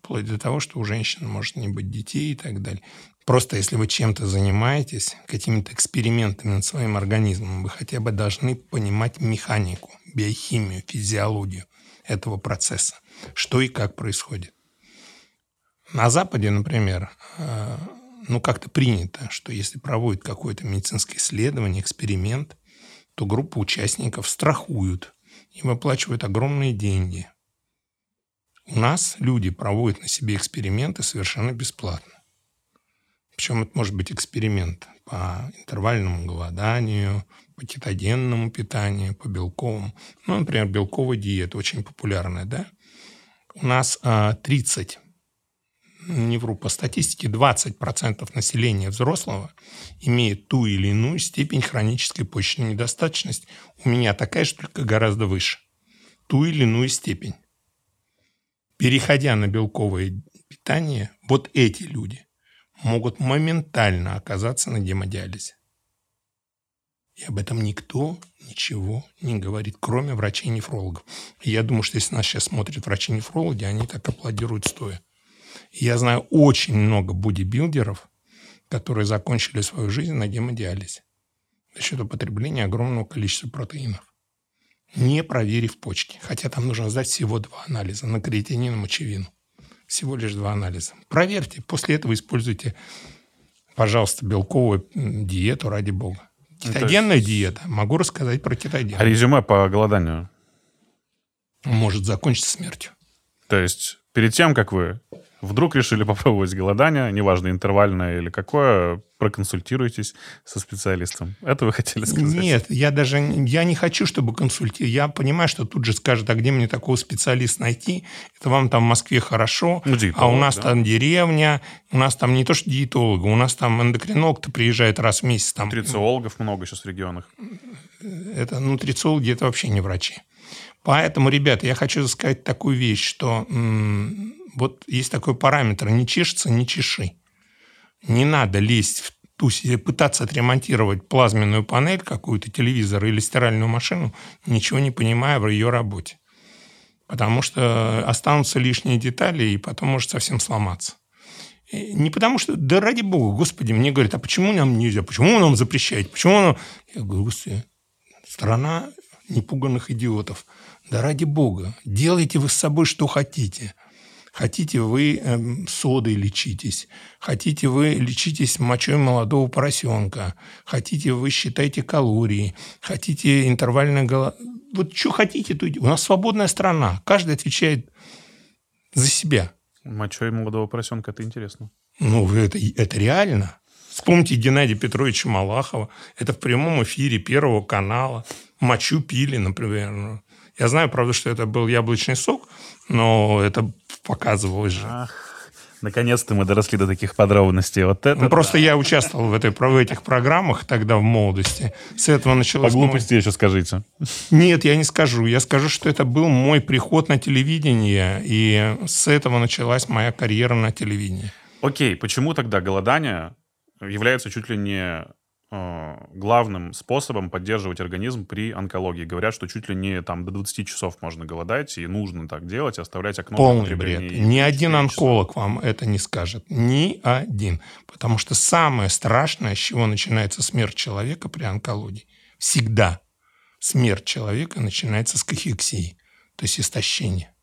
вплоть до того, что у женщин может не быть детей и так далее. Просто если вы чем-то занимаетесь, какими-то экспериментами над своим организмом, вы хотя бы должны понимать механику, биохимию, физиологию этого процесса, что и как происходит. На Западе, например, э, ну как-то принято, что если проводят какое-то медицинское исследование, эксперимент, то группу участников страхуют и выплачивают огромные деньги – у нас люди проводят на себе эксперименты совершенно бесплатно. Причем это может быть эксперимент по интервальному голоданию, по кетогенному питанию, по белковому. Ну, например, белковая диета очень популярная, да? У нас 30, а, не вру, по статистике 20% населения взрослого имеет ту или иную степень хронической почечной недостаточности. У меня такая же, только гораздо выше. Ту или иную степень переходя на белковое питание, вот эти люди могут моментально оказаться на гемодиализе. И об этом никто ничего не говорит, кроме врачей-нефрологов. я думаю, что если нас сейчас смотрят врачи-нефрологи, они так аплодируют стоя. Я знаю очень много бодибилдеров, которые закончили свою жизнь на гемодиализе за счет употребления огромного количества протеинов не проверив почки. Хотя там нужно сдать всего два анализа на креатинин и мочевину. Всего лишь два анализа. Проверьте. После этого используйте, пожалуйста, белковую диету, ради бога. Кетогенная есть... диета. Могу рассказать про кетоген. А резюме по голоданию? может закончиться смертью. То есть перед тем, как вы вдруг решили попробовать голодание, неважно, интервальное или какое, проконсультируйтесь со специалистом. Это вы хотели сказать? Нет, я даже я не хочу, чтобы консультировать. Я понимаю, что тут же скажут, а где мне такого специалиста найти? Это вам там в Москве хорошо, Ну, диетолог, а у нас да. там деревня, у нас там не то что диетолог, у нас там эндокринолог-то приезжает раз в месяц. Там, Нутрициологов много сейчас в регионах. это нутрициологи, это вообще не врачи. Поэтому, ребята, я хочу сказать такую вещь, что м, вот есть такой параметр, не чешется, не чеши. Не надо лезть в ту, пытаться отремонтировать плазменную панель, какую-то телевизор или стиральную машину, ничего не понимая в ее работе. Потому что останутся лишние детали, и потом может совсем сломаться. И Не потому что, да ради бога, господи, мне говорят, а почему нам нельзя, почему нам запрещаете, почему нам... Я говорю, господи, страна непуганных идиотов. Да ради бога, делайте вы с собой что хотите. Хотите вы эм, содой лечитесь, хотите вы лечитесь мочой молодого поросенка, хотите вы считайте калории, хотите интервальное голо... Вот что хотите, то У нас свободная страна, каждый отвечает за себя. Мочой молодого поросенка, это интересно. Ну, это, это реально. Вспомните Геннадия Петровича Малахова. Это в прямом эфире Первого канала. Мочу пили, например. Я знаю, правда, что это был яблочный сок, но это показывалось же. Ах, наконец-то мы доросли до таких подробностей. Вот это Ну, просто я участвовал в, этой, в этих программах тогда в молодости. С этого по началось... мой- глупости еще скажите. Нет, я не скажу. Я скажу, что это был мой приход на телевидение, и с этого началась моя карьера на телевидении. Окей, почему тогда голодание является чуть ли не главным способом поддерживать организм при онкологии? Говорят, что чуть ли не там до 20 часов можно голодать, и нужно так делать, оставлять окно Полный бред. Ни один 4 часа. онколог вам это не скажет. Ни один. Потому что самое страшное, с чего начинается смерть человека при онкологии, всегда смерть человека начинается с кахексии, то есть истощения.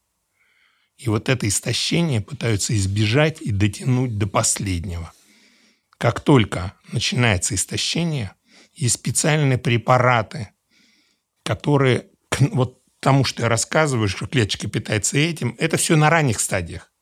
И вот это истощение пытаются избежать и дотянуть до последнего. Как только начинается истощение, есть специальные препараты, которые вот тому, что я рассказываю, что клеточка питается этим, это все на ранних стадиях.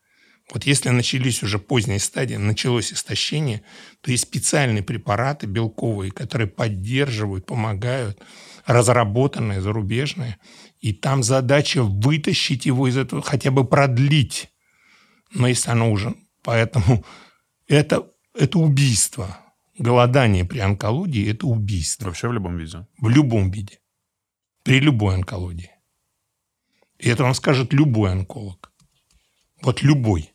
Вот если начались уже поздние стадии, началось истощение, то есть специальные препараты белковые, которые поддерживают, помогают, разработанные, зарубежные. И там задача вытащить его из этого, хотя бы продлить. Но если оно уже... Поэтому это, это убийство. Голодание при онкологии – это убийство Вообще в любом виде. в любом виде, при любой онкологии. И это вам скажет любой онколог. Вот любой.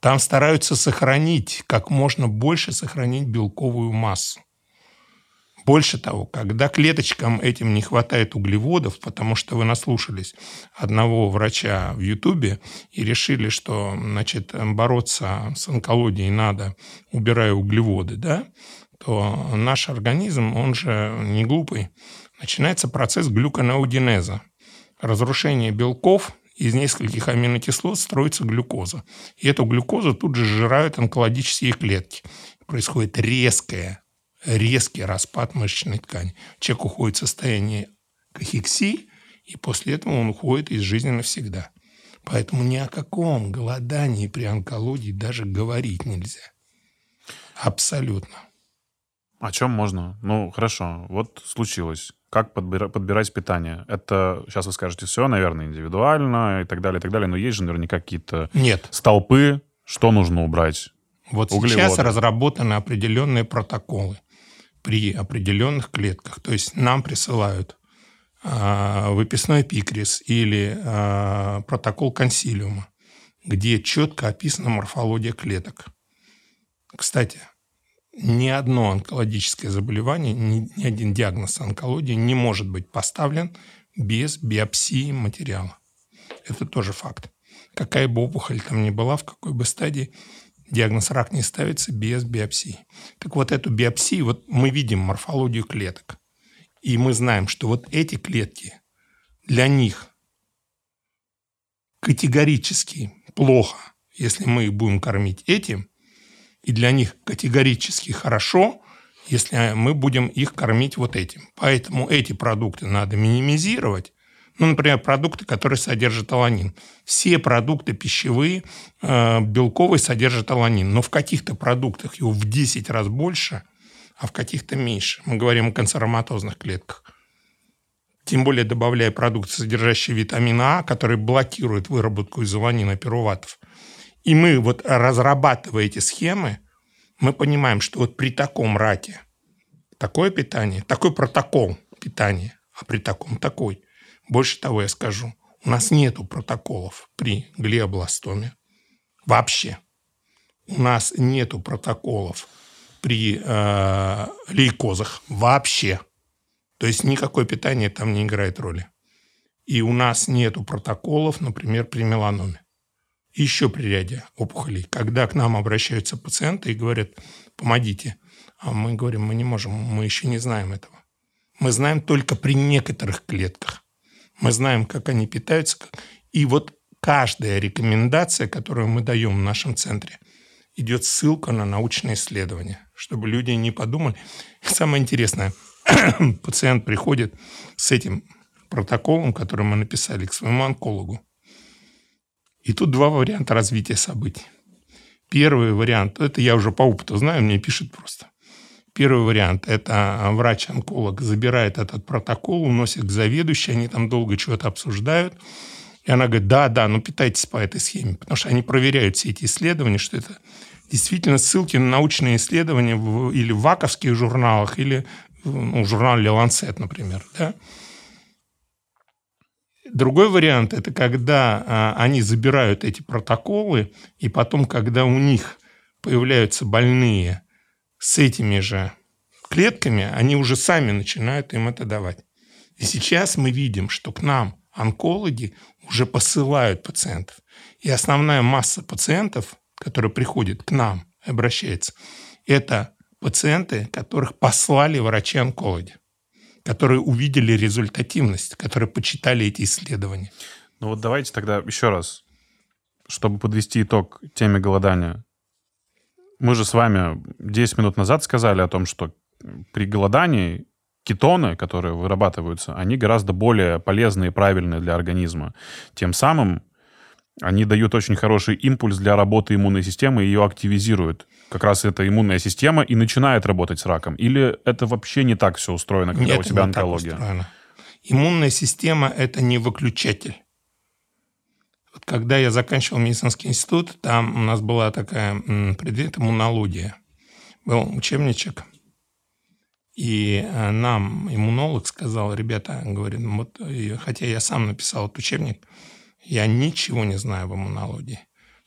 Там стараются сохранить, как можно больше сохранить белковую массу. Больше того, когда клеточкам этим не хватает углеводов, потому что вы наслушались одного врача в Ютубе и решили, что значит, бороться с онкологией надо, убирая углеводы, да, то наш организм, он же не глупый, начинается процесс глюконеогенеза. Разрушение белков из нескольких аминокислот строится глюкоза. И эту глюкозу тут же сжирают онкологические клетки. Происходит резкое, резкий распад мышечной ткани. Человек уходит в состояние кахексии, и после этого он уходит из жизни навсегда. Поэтому ни о каком голодании при онкологии даже говорить нельзя. Абсолютно. О чем можно? Ну, хорошо, вот случилось. Как подбира- подбирать питание? Это, сейчас вы скажете, все, наверное, индивидуально и так далее, и так далее, но есть же наверняка какие-то Нет. столпы, что нужно убрать. Вот Углеводы. сейчас разработаны определенные протоколы при определенных клетках. То есть нам присылают а, выписной пикрис или а, протокол консилиума, где четко описана морфология клеток. Кстати, ни одно онкологическое заболевание, ни, ни один диагноз онкологии не может быть поставлен без биопсии материала. Это тоже факт. Какая бы опухоль там ни была, в какой бы стадии, диагноз рак не ставится без биопсии. Так вот эту биопсию, вот мы видим морфологию клеток. И мы знаем, что вот эти клетки, для них категорически плохо, если мы их будем кормить этим, и для них категорически хорошо, если мы будем их кормить вот этим. Поэтому эти продукты надо минимизировать, Ну, например, продукты, которые содержат аланин. Все продукты пищевые, э, белковые содержат аланин, но в каких-то продуктах его в 10 раз больше, а в каких-то меньше. Мы говорим о канцероматозных клетках. Тем более добавляя продукты, содержащие витамин А, который блокирует выработку изоланина пируватов. И мы вот разрабатывая эти схемы, мы понимаем, что вот при таком раке такое питание, такой протокол питания, а при таком такой – больше того я скажу, у нас нету протоколов при глиобластоме. Вообще. У нас нету протоколов при э, лейкозах. Вообще. То есть никакое питание там не играет роли. И у нас нету протоколов, например, при меланоме. еще при ряде опухолей. Когда к нам обращаются пациенты и говорят, помогите, а мы говорим, мы не можем, мы еще не знаем этого. Мы знаем только при некоторых клетках. Мы знаем, как они питаются. И вот каждая рекомендация, которую мы даем в нашем центре, идет ссылка на научные исследования, чтобы люди не подумали. Самое интересное, пациент приходит с этим протоколом, который мы написали, к своему онкологу. И тут два варианта развития событий. Первый вариант, это я уже по опыту знаю, мне пишут просто. Первый вариант – это врач-онколог забирает этот протокол, уносит к заведующей, они там долго чего-то обсуждают. И она говорит, да, да, ну питайтесь по этой схеме. Потому что они проверяют все эти исследования, что это действительно ссылки на научные исследования в, или в ваковских журналах, или ну, в журнале Lancet, например. Да? Другой вариант – это когда а, они забирают эти протоколы, и потом, когда у них появляются больные – с этими же клетками, они уже сами начинают им это давать. И сейчас мы видим, что к нам онкологи уже посылают пациентов. И основная масса пациентов, которые приходят к нам и обращаются, это пациенты, которых послали врачи-онкологи, которые увидели результативность, которые почитали эти исследования. Ну вот давайте тогда еще раз, чтобы подвести итог теме голодания. Мы же с вами 10 минут назад сказали о том, что при голодании кетоны, которые вырабатываются, они гораздо более полезные и правильные для организма. Тем самым они дают очень хороший импульс для работы иммунной системы и ее активизируют. Как раз эта иммунная система и начинает работать с раком. Или это вообще не так все устроено, когда Нет, у тебя не онкология? Так устроено. Иммунная система – это не выключатель. Вот когда я заканчивал медицинский институт, там у нас была такая предмет иммунология. Был учебничек, и э, нам иммунолог сказал, ребята, говорит, «Ну вот, хотя я сам написал этот учебник, я ничего не знаю в иммунологии.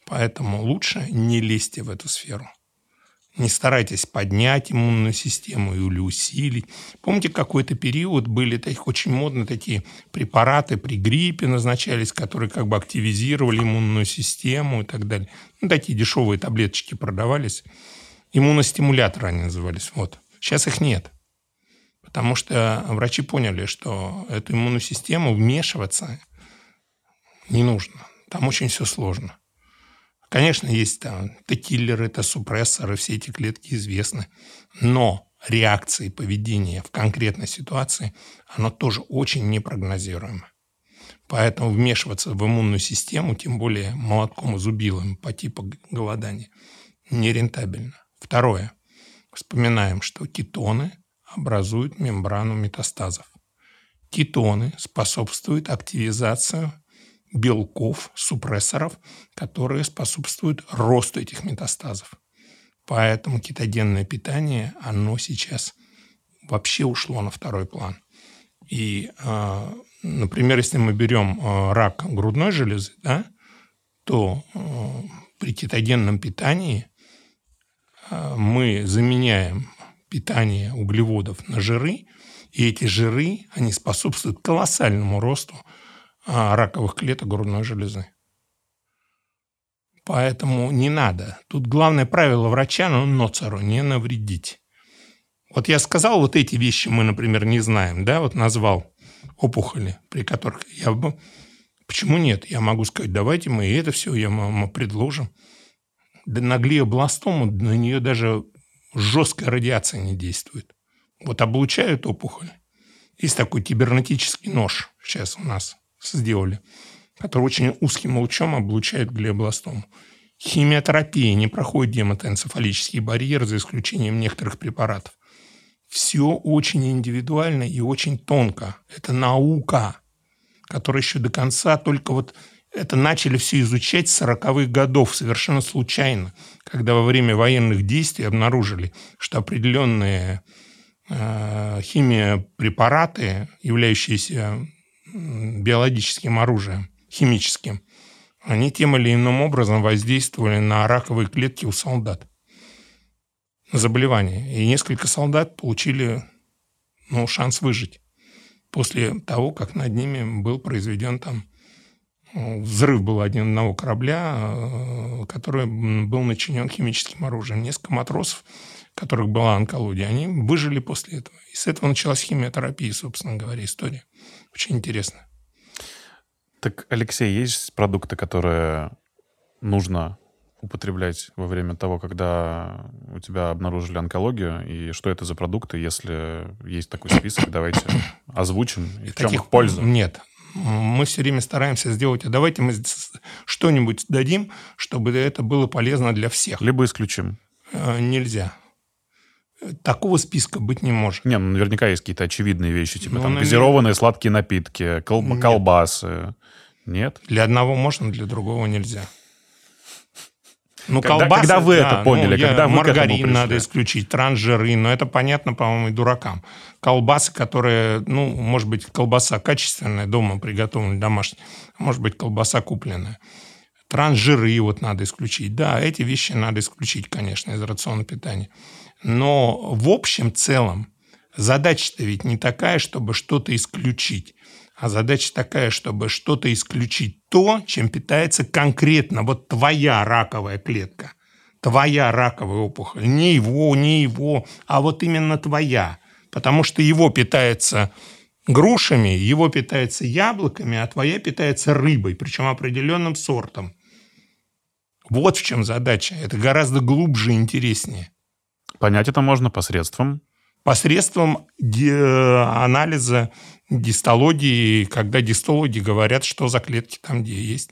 Поэтому лучше не лезьте в эту сферу. Не старайтесь поднять иммунную систему или усилить. Помните, какой-то период были таких очень модные такие препараты при гриппе назначались, которые как бы активизировали иммунную систему и так далее. Ну, такие дешевые таблеточки продавались. Иммуностимуляторы они назывались. Вот. Сейчас их нет. Потому что врачи поняли, что эту иммунную систему вмешиваться не нужно. Там очень все сложно. Конечно, есть там Т-киллеры, Т-супрессоры, все эти клетки известны. Но реакции поведения в конкретной ситуации, оно тоже очень непрогнозируемо. Поэтому вмешиваться в иммунную систему, тем более молотком и зубилом по типу голодания, нерентабельно. Второе. Вспоминаем, что кетоны образуют мембрану метастазов. Кетоны способствуют активизации белков, супрессоров, которые способствуют росту этих метастазов. Поэтому кетогенное питание, оно сейчас вообще ушло на второй план. И, а, например, если мы берем а, рак грудной железы, да, то а, при кетогенном питании мы заменяем питание углеводов на жиры, и эти жиры, они способствуют колоссальному росту раковых клеток грудной железы. Поэтому не надо. Тут главное правило врача, ну, ноцеру, не навредить. Вот я сказал, вот эти вещи мы, например, не знаем, да, вот назвал опухоли, при которых я бы... Почему нет? Я могу сказать, давайте мы это все я, мы предложим. Да на глиобластому на нее даже жесткая радиация не действует. Вот облучают опухоль. Есть такой кибернетический нож сейчас у нас сделали, который очень узким лучом облучает глиобластому. Химиотерапия не проходит гематоэнцефалический барьер, за исключением некоторых препаратов. Все очень индивидуально и очень тонко. Это наука, которая еще до конца только вот это начали все изучать с 40-х годов совершенно случайно, когда во время военных действий обнаружили, что определенные э, химиопрепараты, являющиеся биологическим оружием, химическим, они тем или иным образом воздействовали на раковые клетки у солдат. На заболевание. И несколько солдат получили ну, шанс выжить после того, как над ними был произведен там взрыв был один одного корабля, э, который был начинен химическим оружием. Несколько матросов, которых была онкология, они выжили после этого. И с этого началась химиотерапия, собственно говоря, история. Очень интересно. Так, Алексей, есть продукты, которые нужно употреблять во время того, когда у тебя обнаружили онкологию, и что это за продукты, если есть такой список, давайте озвучим, и, в чем их польза? Нет. Мы все время стараемся сделать, а давайте мы что-нибудь дадим, чтобы это было полезно для всех. Либо исключим. Э, Нельзя. Такого списка быть не может. Не, ну наверняка есть какие-то очевидные вещи, типа Ну, там наверное. газированные сладкие напитки, кол- Нет. колбасы. Нет? Для одного можно, для другого нельзя. Ну, Когда- когда вы это поняли, я- когда вы маргарин надо исключить, транжиры, но это понятно, по-моему, и дуракам. Колбасы, которые, ну, может быть, колбаса качественная, дома приготовленная, домашняя, а может быть, колбаса купленная. Транжиры вот надо исключить. Да, эти вещи надо исключить, конечно, из рациона питания. Но в общем целом задача-то ведь не такая, чтобы что-то исключить. А задача такая, чтобы что-то исключить то, чем питается конкретно вот твоя раковая клетка, твоя раковая опухоль. Не его, не его, а вот именно твоя. Потому что его питается грушами, его питается яблоками, а твоя питается рыбой, причем определенным сортом. Вот в чем задача. Это гораздо глубже и интереснее. Понять это можно посредством Посредством ди- анализа дистологии, когда дистологи говорят, что за клетки там где есть.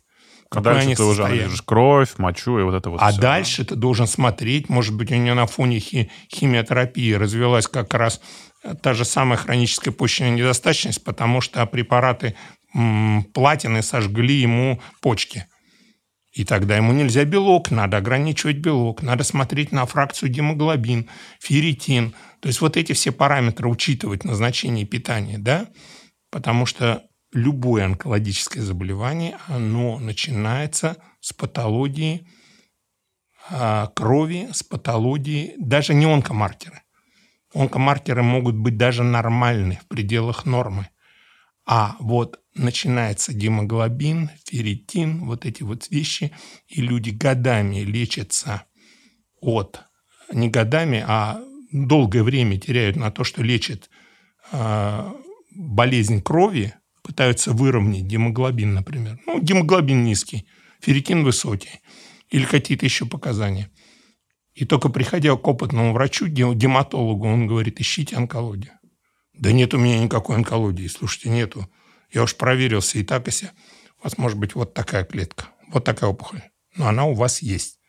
А дальше ты уже анализируешь кровь, мочу и вот это вот А всё, дальше ты должен смотреть, может быть, у нее на фоне хи- химиотерапии развилась как раз та же самая хроническая почечная недостаточность, потому что препараты м, платины сожгли ему почки. И тогда ему нельзя белок, надо ограничивать белок, надо смотреть на фракцию гемоглобин, ферритин. То есть вот эти все параметры учитывать в назначении питания, да? Потому что любое онкологическое заболевание, оно начинается с патологии а, крови, с патологии, даже не онкомаркеры. Онкомаркеры могут быть даже нормальны в пределах нормы. А вот начинается гемоглобин, ферритин, вот эти вот вещи, и люди годами лечатся от, не годами, а долгое время теряют на то, что лечат а, болезнь крови, пытаются выровнять гемоглобин, например. Ну, гемоглобин низкий, ферритин высокий или какие-то еще показания. И только приходя к опытному врачу, ге- гематологу, он говорит, ищите онкологию. Да нет у меня никакой онкологии. Слушайте, нету. Я уж проверился и так, и сяк. У вас может быть вот такая клетка, вот такая опухоль. Но она у вас есть.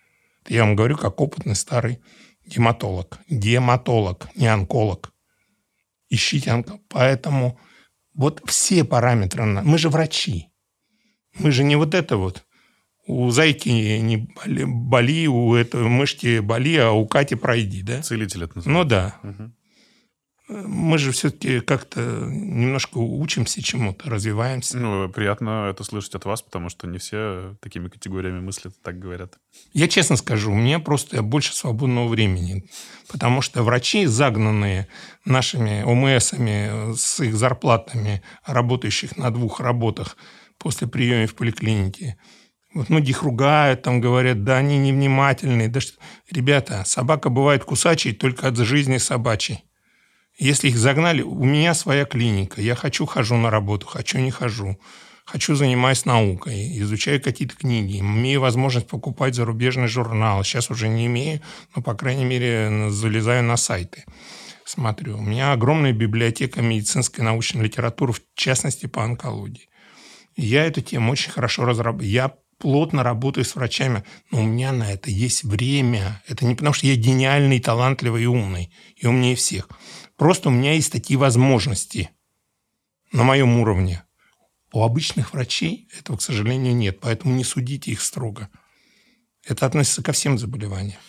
Я вам говорю, как опытный старый гематолог. Гематолог, не онколог. Ищите онколог. Поэтому вот все параметры. на- Мы же врачи. Мы же не вот это вот. У зайки не боли, боли, у этого мышки боли, а у Кати пройди, да? целитель это Ну называется. да. Мгм. Мы же все-таки как-то немножко учимся чему-то, развиваемся. Ну, приятно это слышать от вас, потому что не все такими категориями мыслят, так говорят. Я честно скажу, у меня просто больше свободного времени, потому что врачи, загнанные нашими ОМСами с их зарплатами, работающих на двух работах после приема в поликлинике, вот многие их ругают, там говорят, да они невнимательные. Да что... Ребята, собака бывает кусачей только от жизни собачьей. Если их загнали, у меня своя клиника, я хочу, хожу на работу, хочу, не хожу. Хочу, занимаюсь наукой, изучаю какие-то книги, имею возможность покупать зарубежный журнал. Сейчас уже не имею, но, по крайней мере, залезаю на сайты, смотрю. У меня огромная библиотека медицинской научной литературы, в частности, по онкологии. Я эту тему очень хорошо разрабатываю. Я плотно работаю с врачами, но у меня на это есть время. Это не потому, что я гениальный, талантливый и умный, и умнее всех. Просто у меня есть такие возможности на моем уровне. У обычных врачей этого, к сожалению, нет, поэтому не судите их строго. Это относится ко всем заболеваниям.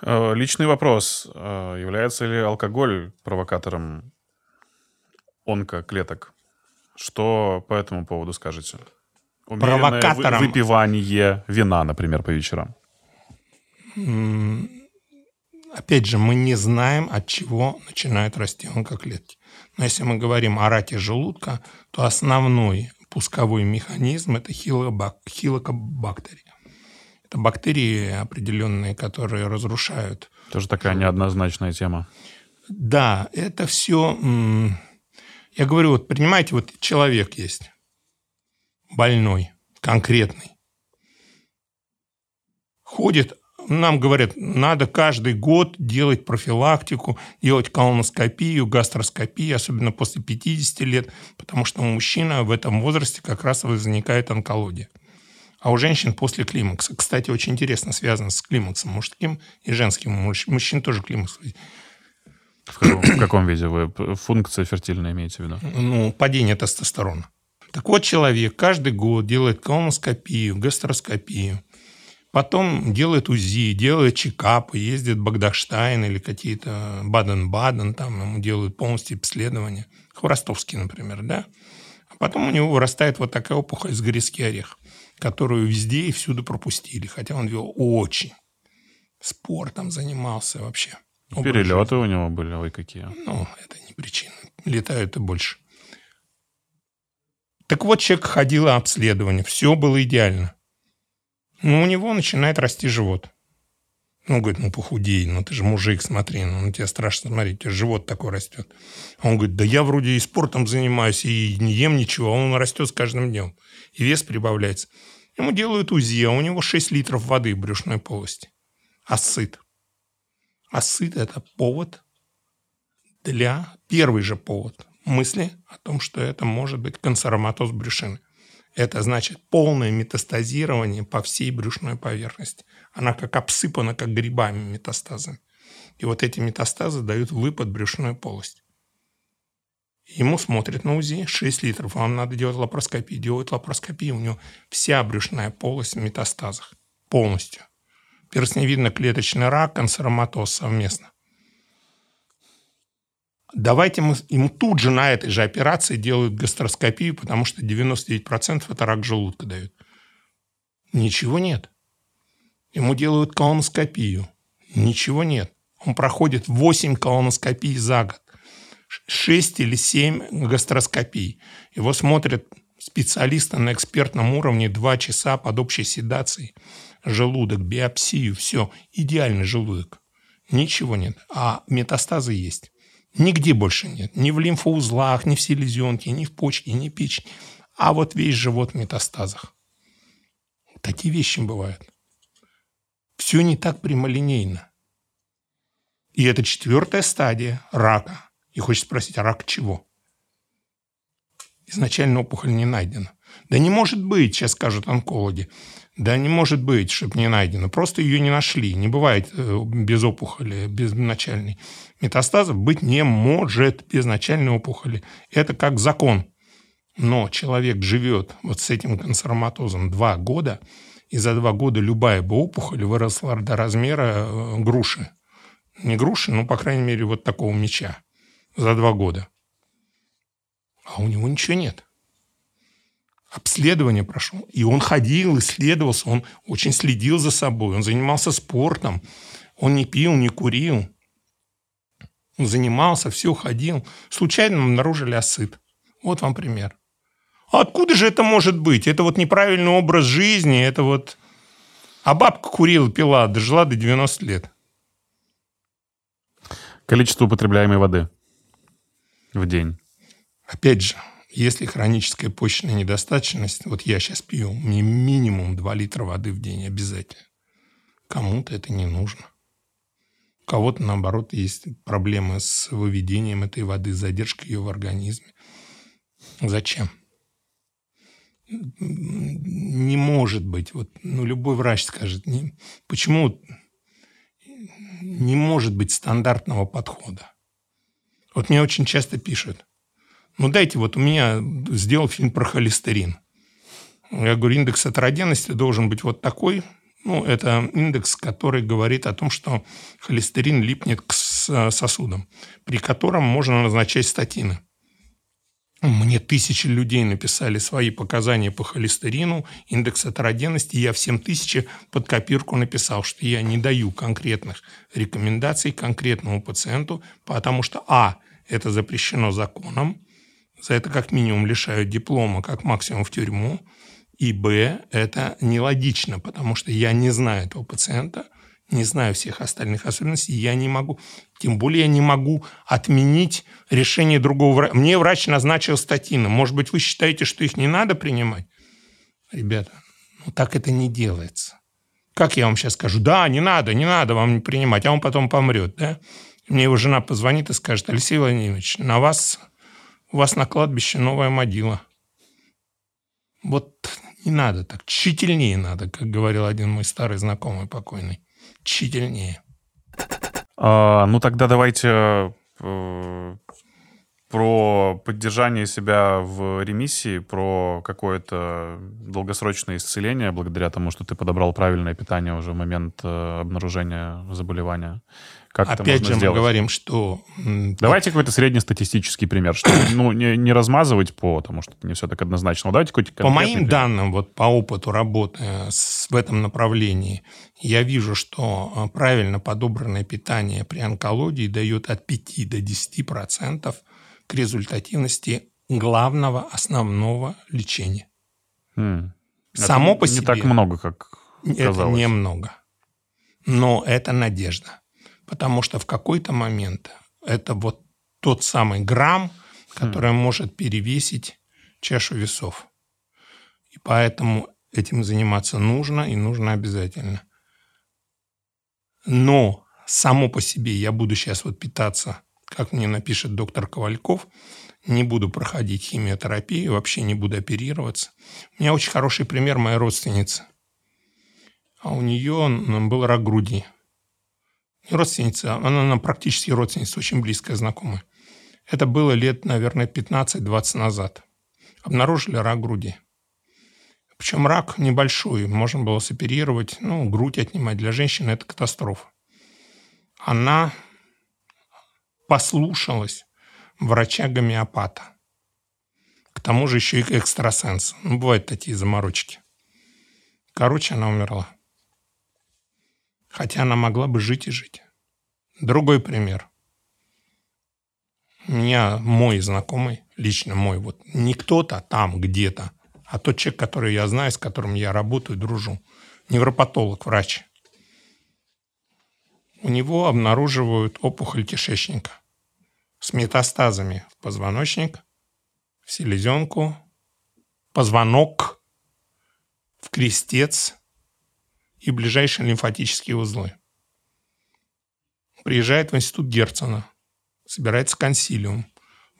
Э, личный вопрос. Э, является ли алкоголь провокатором онкоклеток? Что по этому поводу скажете? Умеренное Провокатором. выпивание вина, например, по вечерам. Опять же, мы не знаем, от чего начинают расти онкоклетки. Но если мы говорим о раке желудка, то основной пусковой механизм – это хилокобактерии. Это бактерии определенные, которые разрушают. Тоже такая неоднозначная тема. Да, это все... Я говорю, вот принимайте, вот человек есть, больной, конкретный. Ходит, нам говорят, надо каждый год делать профилактику, делать колоноскопию, гастроскопию, особенно после 50 лет, потому что у мужчины в этом возрасте как раз возникает онкология. А у женщин после климакса. Кстати, очень интересно связано с климаксом мужским и женским. У мужчин тоже климакс. В каком, в каком виде вы функция фертильная имеете в виду? Ну, падение тестостерона. Так вот, человек каждый год делает колоноскопию, гастроскопию, потом делает УЗИ, делает чекапы, ездит в Багдахштайн или какие-то Баден-Баден, там ему делают полностью обследования. Хворостовский, например, да? А потом у него вырастает вот такая опухоль с грецкий орех, которую везде и всюду пропустили, хотя он вел очень спортом занимался вообще. Перелеты у него были, ой, какие. Ну, это не причина. Летают и больше. Так вот, человек ходил обследование, все было идеально. Но у него начинает расти живот. Ну, говорит, ну похудей, ну ты же мужик, смотри, ну на тебя страшно смотреть, у тебя живот такой растет. Он говорит, да я вроде и спортом занимаюсь, и не ем ничего, а он растет с каждым днем. И вес прибавляется. Ему делают УЗИ, а у него 6 литров воды в брюшной полости. А сыт. А сыт – это повод для, первый же повод мысли о том, что это может быть канцероматоз брюшины. Это значит полное метастазирование по всей брюшной поверхности. Она как обсыпана, как грибами метастазами. И вот эти метастазы дают выпад брюшной полости. Ему смотрят на УЗИ 6 литров. Вам надо делать лапароскопию. Делают лапароскопию. У него вся брюшная полость в метастазах. Полностью. Перстневидно-клеточный рак, канцероматоз совместно. Давайте мы ему тут же на этой же операции делают гастроскопию, потому что 99% это рак желудка дают. Ничего нет. Ему делают колоноскопию. Ничего нет. Он проходит 8 колоноскопий за год. 6 или 7 гастроскопий. Его смотрят специалисты на экспертном уровне 2 часа под общей седацией. Желудок, биопсию, все. Идеальный желудок. Ничего нет. А метастазы есть. Нигде больше нет. Ни в лимфоузлах, ни в селезенке, ни в почке, ни в печени. А вот весь живот в метастазах. Такие вещи бывают. Все не так прямолинейно. И это четвертая стадия рака. И хочется спросить, а рак чего? Изначально опухоль не найдена. Да не может быть, сейчас скажут онкологи. Да не может быть, чтобы не найдено. Просто ее не нашли. Не бывает э, без опухоли, без начальной метастазов. Быть не может без начальной опухоли. Это как закон. Но человек живет вот с этим канцероматозом два года, и за два года любая бы опухоль выросла до размера э, груши. Не груши, но, по крайней мере, вот такого меча за два года. А у него ничего нет обследование прошел. И он ходил, исследовался, он очень следил за собой, он занимался спортом, он не пил, не курил. Он занимался, все ходил. Случайно обнаружили осыт. Вот вам пример. А откуда же это может быть? Это вот неправильный образ жизни, это вот... А бабка курила, пила, дожила до 90 лет. Количество употребляемой воды в день. Опять же, если хроническая почечная недостаточность, вот я сейчас пью, мне минимум 2 литра воды в день обязательно. Кому-то это не нужно. У кого-то, наоборот, есть проблемы с выведением этой воды, задержка ее в организме. Зачем? не может быть. Вот, ну, любой врач скажет, не, почему не может быть стандартного подхода. Вот мне очень часто пишут, ну дайте, вот у меня сделал фильм про холестерин. Я говорю, индекс атерогенности должен быть вот такой. Ну, это индекс, который говорит о том, что холестерин липнет к сосудам, при котором можно назначать статины. Мне тысячи людей написали свои показания по холестерину, индекс атерогенности. Я всем тысячи под копирку написал, что я не даю конкретных рекомендаций конкретному пациенту, потому что, а, это запрещено законом, за это как минимум лишают диплома, как максимум в тюрьму, и, б, это нелогично, потому что я не знаю этого пациента – не знаю всех остальных особенностей, я не могу, тем более я не могу отменить решение другого врача. Мне врач назначил статины. Может быть, вы считаете, что их не надо принимать? Ребята, ну так это не делается. Как я вам сейчас скажу? Да, не надо, не надо вам принимать, а он потом помрет, да? Мне его жена позвонит и скажет, Алексей Владимирович, на вас, у вас на кладбище новая могила. Вот не надо так, тщательнее надо, как говорил один мой старый знакомый покойный тщательнее. А, ну тогда давайте э, про поддержание себя в ремиссии, про какое-то долгосрочное исцеление благодаря тому, что ты подобрал правильное питание уже в момент э, обнаружения заболевания. Как Опять же, сделать? мы говорим, что... Давайте какой-то среднестатистический пример, чтобы ну, не, не размазывать по, потому что это не все так однозначно. Но давайте какой-то По моим пример. данным, вот по опыту работы с, в этом направлении, я вижу, что э, правильно подобранное питание при онкологии дает от 5 до 10 процентов к результативности главного, основного лечения. Хм. Само это по себе... Не так много, как казалось. Это немного. Но это надежда потому что в какой-то момент это вот тот самый грамм, который mm. может перевесить чашу весов. И поэтому этим заниматься нужно и нужно обязательно. Но само по себе я буду сейчас вот питаться, как мне напишет доктор Ковальков, не буду проходить химиотерапию, вообще не буду оперироваться. У меня очень хороший пример моей родственницы. А у нее был рак груди родственница, она нам практически родственница, очень близкая знакомая. Это было лет, наверное, 15-20 назад. Обнаружили рак груди. Причем рак небольшой, можно было соперировать, ну, грудь отнимать. Для женщины это катастрофа. Она послушалась врача-гомеопата. К тому же еще и экстрасенс. Ну, бывают такие заморочки. Короче, она умерла. Хотя она могла бы жить и жить. Другой пример. У меня мой знакомый, лично мой, вот не кто-то там где-то, а тот человек, который я знаю, с которым я работаю, дружу, невропатолог, врач. У него обнаруживают опухоль кишечника с метастазами в позвоночник, в селезенку, позвонок, в крестец и ближайшие лимфатические узлы. Приезжает в институт Герцена, собирается консилиум.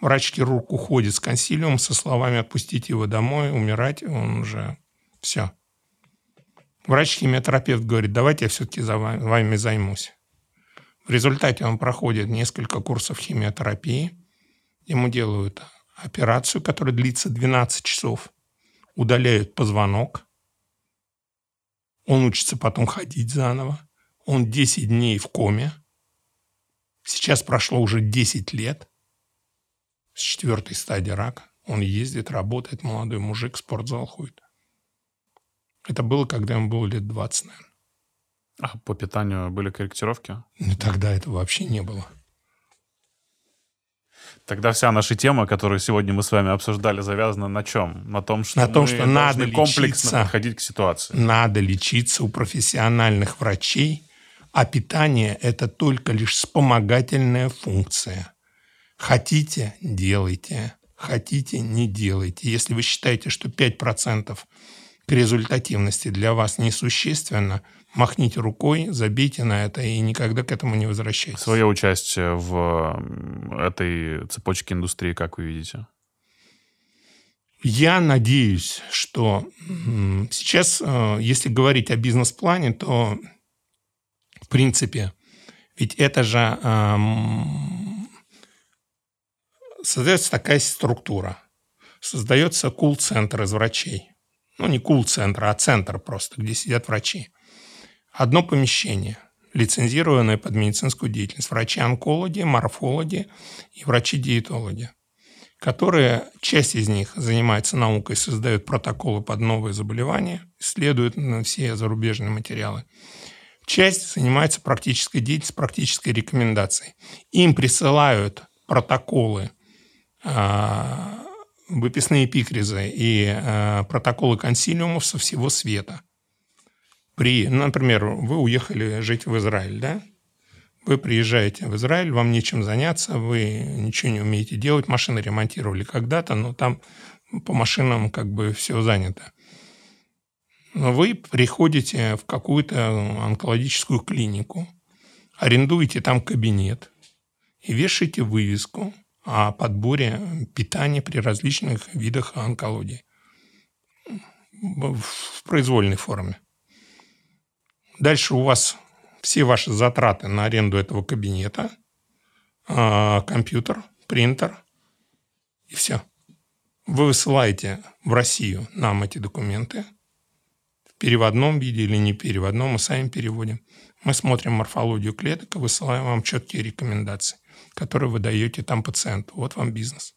Врач-хирург уходит с консилиум со словами «отпустите его домой, умирать, он уже все». Врач-химиотерапевт говорит, давайте я все-таки за вами займусь. В результате он проходит несколько курсов химиотерапии. Ему делают операцию, которая длится 12 часов. Удаляют позвонок. Он учится потом ходить заново. Он 10 дней в коме. Сейчас прошло уже 10 лет с четвертой стадии рака. Он ездит, работает, молодой мужик, спортзал ходит. Это было, когда ему было лет 20, наверное. А по питанию были корректировки? Ну, тогда этого вообще не было. Тогда вся наша тема, которую сегодня мы с вами обсуждали, завязана на чем? На том, что на том, что надо комплексно лечиться, подходить к ситуации. Надо лечиться у профессиональных врачей, а питание – это только лишь вспомогательная функция. Хотите – делайте, хотите – не делайте. Если вы считаете, что 5% к результативности для вас несущественно, махните рукой, забейте на это и никогда к этому не возвращайтесь. Свое участие в этой цепочке индустрии, как вы видите? Я надеюсь, что сейчас, э, если говорить о бизнес-плане, то, в принципе, ведь это же эм, создается такая структура. Создается кул-центр из врачей. Ну, не кул-центр, а центр просто, где сидят врачи. Одно помещение, лицензированное под медицинскую деятельность. Врачи-онкологи, морфологи и врачи-диетологи которые, часть из них занимается наукой, создают протоколы под новые заболевания, исследуют все зарубежные материалы. Часть занимается практической деятельностью, практической рекомендацией. Им присылают протоколы, а, выписные эпикризы и а, протоколы консилиумов со всего света. При, например, вы уехали жить в Израиль, да? Вы приезжаете в Израиль, вам нечем заняться, вы ничего не умеете делать, машины ремонтировали когда-то, но там по машинам как бы все занято. Но вы приходите в какую-то онкологическую клинику, арендуете там кабинет и вешаете вывеску о подборе питания при различных видах онкологии в произвольной форме. Дальше у вас все ваши затраты на аренду этого кабинета, а, компьютер, принтер и все. Вы высылаете в Россию нам эти документы в переводном виде или не переводном, мы сами переводим. Мы смотрим морфологию клеток и высылаем вам четкие рекомендации, которые вы даете там пациенту. Вот вам бизнес.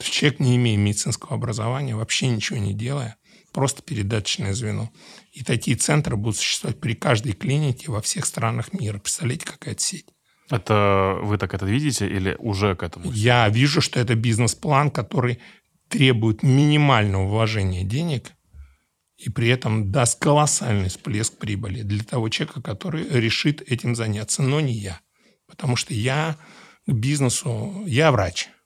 Человек, не имея медицинского образования, вообще ничего не делая, просто передаточное звено. И такие центры будут существовать при каждой клинике во всех странах мира. Представляете, какая это сеть? Это вы так это видите или уже к этому? Я вижу, что это бизнес-план, который требует минимального вложения денег и при этом даст колоссальный всплеск прибыли для того человека, который решит этим заняться, но не я. Потому что я к бизнесу, я врач –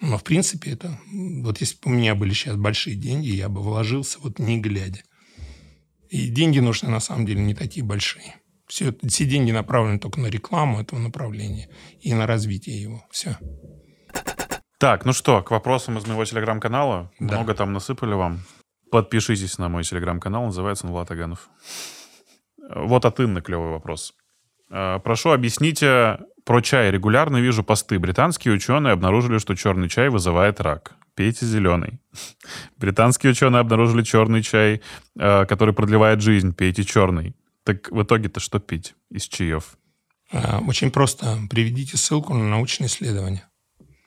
но, в принципе, это... Вот если бы у меня были сейчас большие деньги, я бы вложился вот не глядя. И деньги нужны, на самом деле, не такие большие. Все, все деньги направлены только на рекламу этого направления и на развитие его. Все. Так, ну что, к вопросам из моего телеграм-канала. Да. Много там насыпали вам. Подпишитесь на мой телеграм-канал, называется он Влад Аганов. Вот от Инны клевый вопрос. Э, прошу, объясните про чай. Регулярно вижу посты. Британские ученые обнаружили, что черный чай вызывает рак. Пейте зеленый. Британские ученые обнаружили черный чай, э, который продлевает жизнь. Пейте черный. Так в итоге-то что пить из чаев? А, очень просто. Приведите ссылку на научное исследование.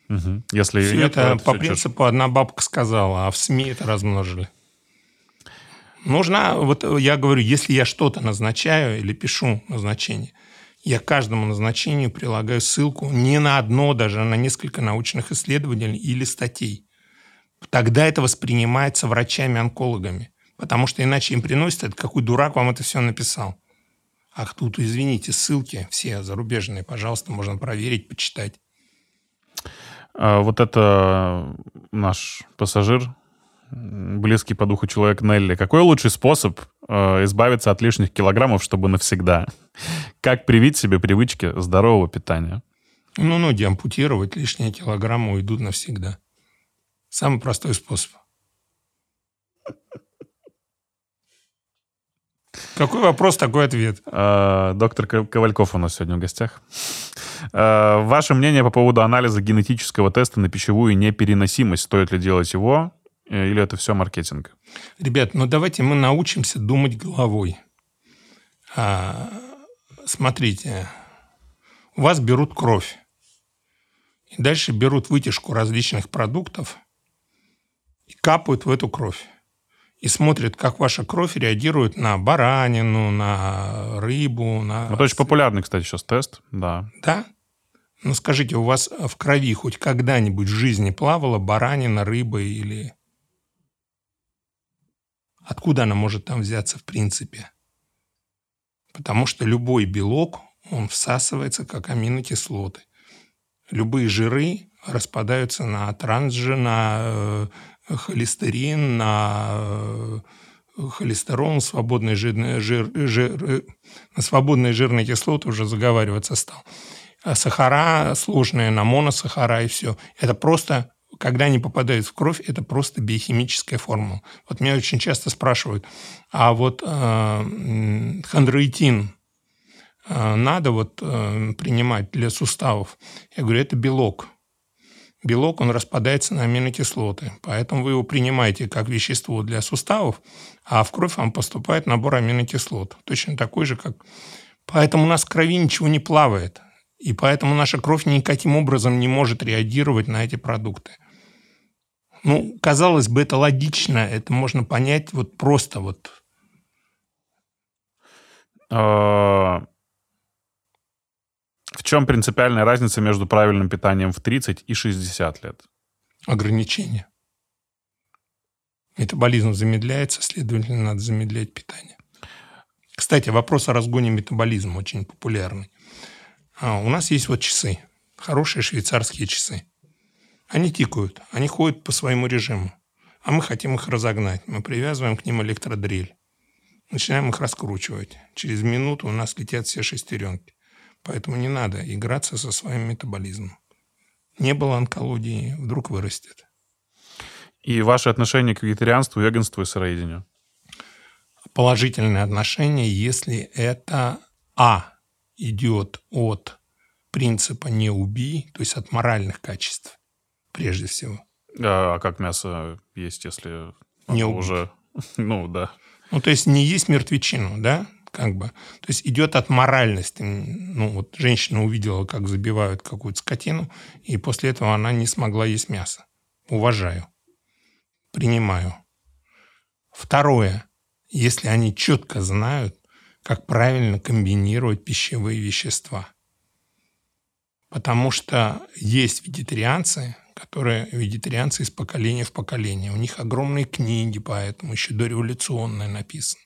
Угу. Если Все нет, это то по все принципу чушь. одна бабка сказала, а в СМИ это размножили. Нужна, вот я говорю, если я что-то назначаю или пишу назначение, я каждому назначению прилагаю ссылку не на одно, даже а на несколько научных исследований или статей. Тогда это воспринимается врачами-онкологами. Потому что иначе им приносят, это какой дурак вам это все написал. Ах, тут, извините, ссылки все зарубежные, пожалуйста, можно проверить, почитать. А, вот это наш пассажир, близкий по духу человек Нелли. Какой лучший способ э, избавиться от лишних килограммов, чтобы навсегда? Как привить себе привычки здорового питания? Ну, ноги ампутировать, лишние килограммы уйдут навсегда. Самый простой способ. Какой вопрос, такой ответ. Э, доктор Ко- Ковальков у нас сегодня в гостях. Э, ваше мнение по поводу анализа генетического теста на пищевую непереносимость. Стоит ли делать его или это все маркетинг? Ребят, ну давайте мы научимся думать головой. А, смотрите, у вас берут кровь. И дальше берут вытяжку различных продуктов и капают в эту кровь. И смотрят, как ваша кровь реагирует на баранину, на рыбу, на... Это очень популярный, кстати, сейчас тест, да. Да? Ну скажите, у вас в крови хоть когда-нибудь в жизни плавала баранина, рыба или... Откуда она может там взяться в принципе? Потому что любой белок, он всасывается как аминокислоты. Любые жиры распадаются на трансжир, на э, холестерин, на э, холестерол, свободные жирные, жир, жир, э, на свободные жирные кислоты уже заговариваться стал. А сахара сложные, на моносахара и все. Это просто когда они попадают в кровь, это просто биохимическая формула. Вот меня очень часто спрашивают, а вот э, хондроитин э, надо вот э, принимать для суставов? Я говорю, это белок. Белок, он распадается на аминокислоты, поэтому вы его принимаете как вещество для суставов, а в кровь вам поступает набор аминокислот, точно такой же, как... Поэтому у нас в крови ничего не плавает, и поэтому наша кровь никаким образом не может реагировать на эти продукты. Ну, казалось бы, это логично, это можно понять вот просто вот. А, в чем принципиальная разница между правильным питанием в 30 и 60 лет? Ограничения. Метаболизм замедляется, следовательно, надо замедлять питание. Кстати, вопрос о разгоне метаболизма очень популярный. А, у нас есть вот часы, хорошие швейцарские часы. Они тикают, они ходят по своему режиму. А мы хотим их разогнать. Мы привязываем к ним электродрель. Начинаем их раскручивать. Через минуту у нас летят все шестеренки. Поэтому не надо играться со своим метаболизмом. Не было онкологии, вдруг вырастет. И ваше отношение к вегетарианству, веганству и сыроедению? Положительное отношение, если это А идет от принципа «не убий», то есть от моральных качеств прежде всего. А, а как мясо есть, если не уже... Ну, да. Ну, то есть не есть мертвечину, да? Как бы. То есть идет от моральности. Ну, вот женщина увидела, как забивают какую-то скотину, и после этого она не смогла есть мясо. Уважаю. Принимаю. Второе. Если они четко знают, как правильно комбинировать пищевые вещества. Потому что есть вегетарианцы, которые вегетарианцы из поколения в поколение. У них огромные книги, поэтому еще дореволюционные написаны.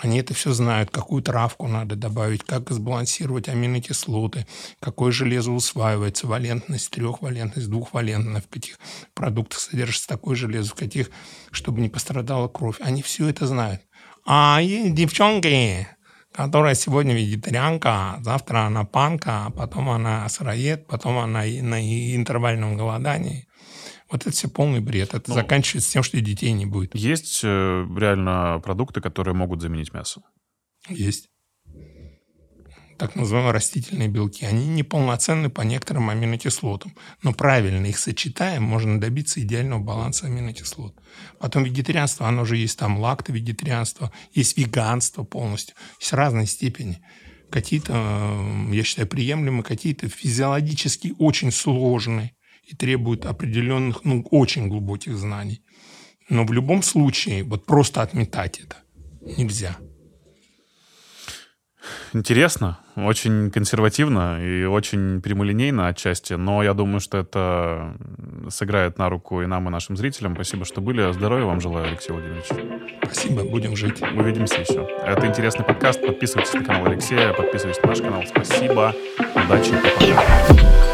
Они это все знают, какую травку надо добавить, как сбалансировать аминокислоты, какое железо усваивается, валентность трехвалентность, двухвалентная, в каких продуктах содержится такое железо, в каких, чтобы не пострадала кровь. Они все это знают. А есть девчонки, которая сегодня вегетарианка, завтра она панка, а потом она сыроед, потом она на интервальном голодании. Вот это все полный бред. Это ну, заканчивается тем, что детей не будет. Есть э, реально продукты, которые могут заменить мясо? Есть. Так называемые растительные белки. Они неполноценны по некоторым аминокислотам. Но правильно их сочетаем, можно добиться идеального баланса аминокислот. Потом вегетарианство, оно же есть там лакто-вегетарианство, есть веганство полностью. Есть разные степени. Какие-то, э, я считаю, приемлемы, какие-то физиологически очень сложные и требуют определенных, ну, очень глубоких знаний. Но в любом случае, вот просто отметать это нельзя. Интересно, очень консервативно и очень прямолинейно отчасти, но я думаю, что это сыграет на руку и нам, и нашим зрителям. Спасибо, что были. Здоровья вам желаю, Алексей Владимирович. Спасибо, будем жить. Увидимся еще. Это интересный подкаст. Подписывайтесь на канал Алексея, подписывайтесь на наш канал. Спасибо, удачи пока.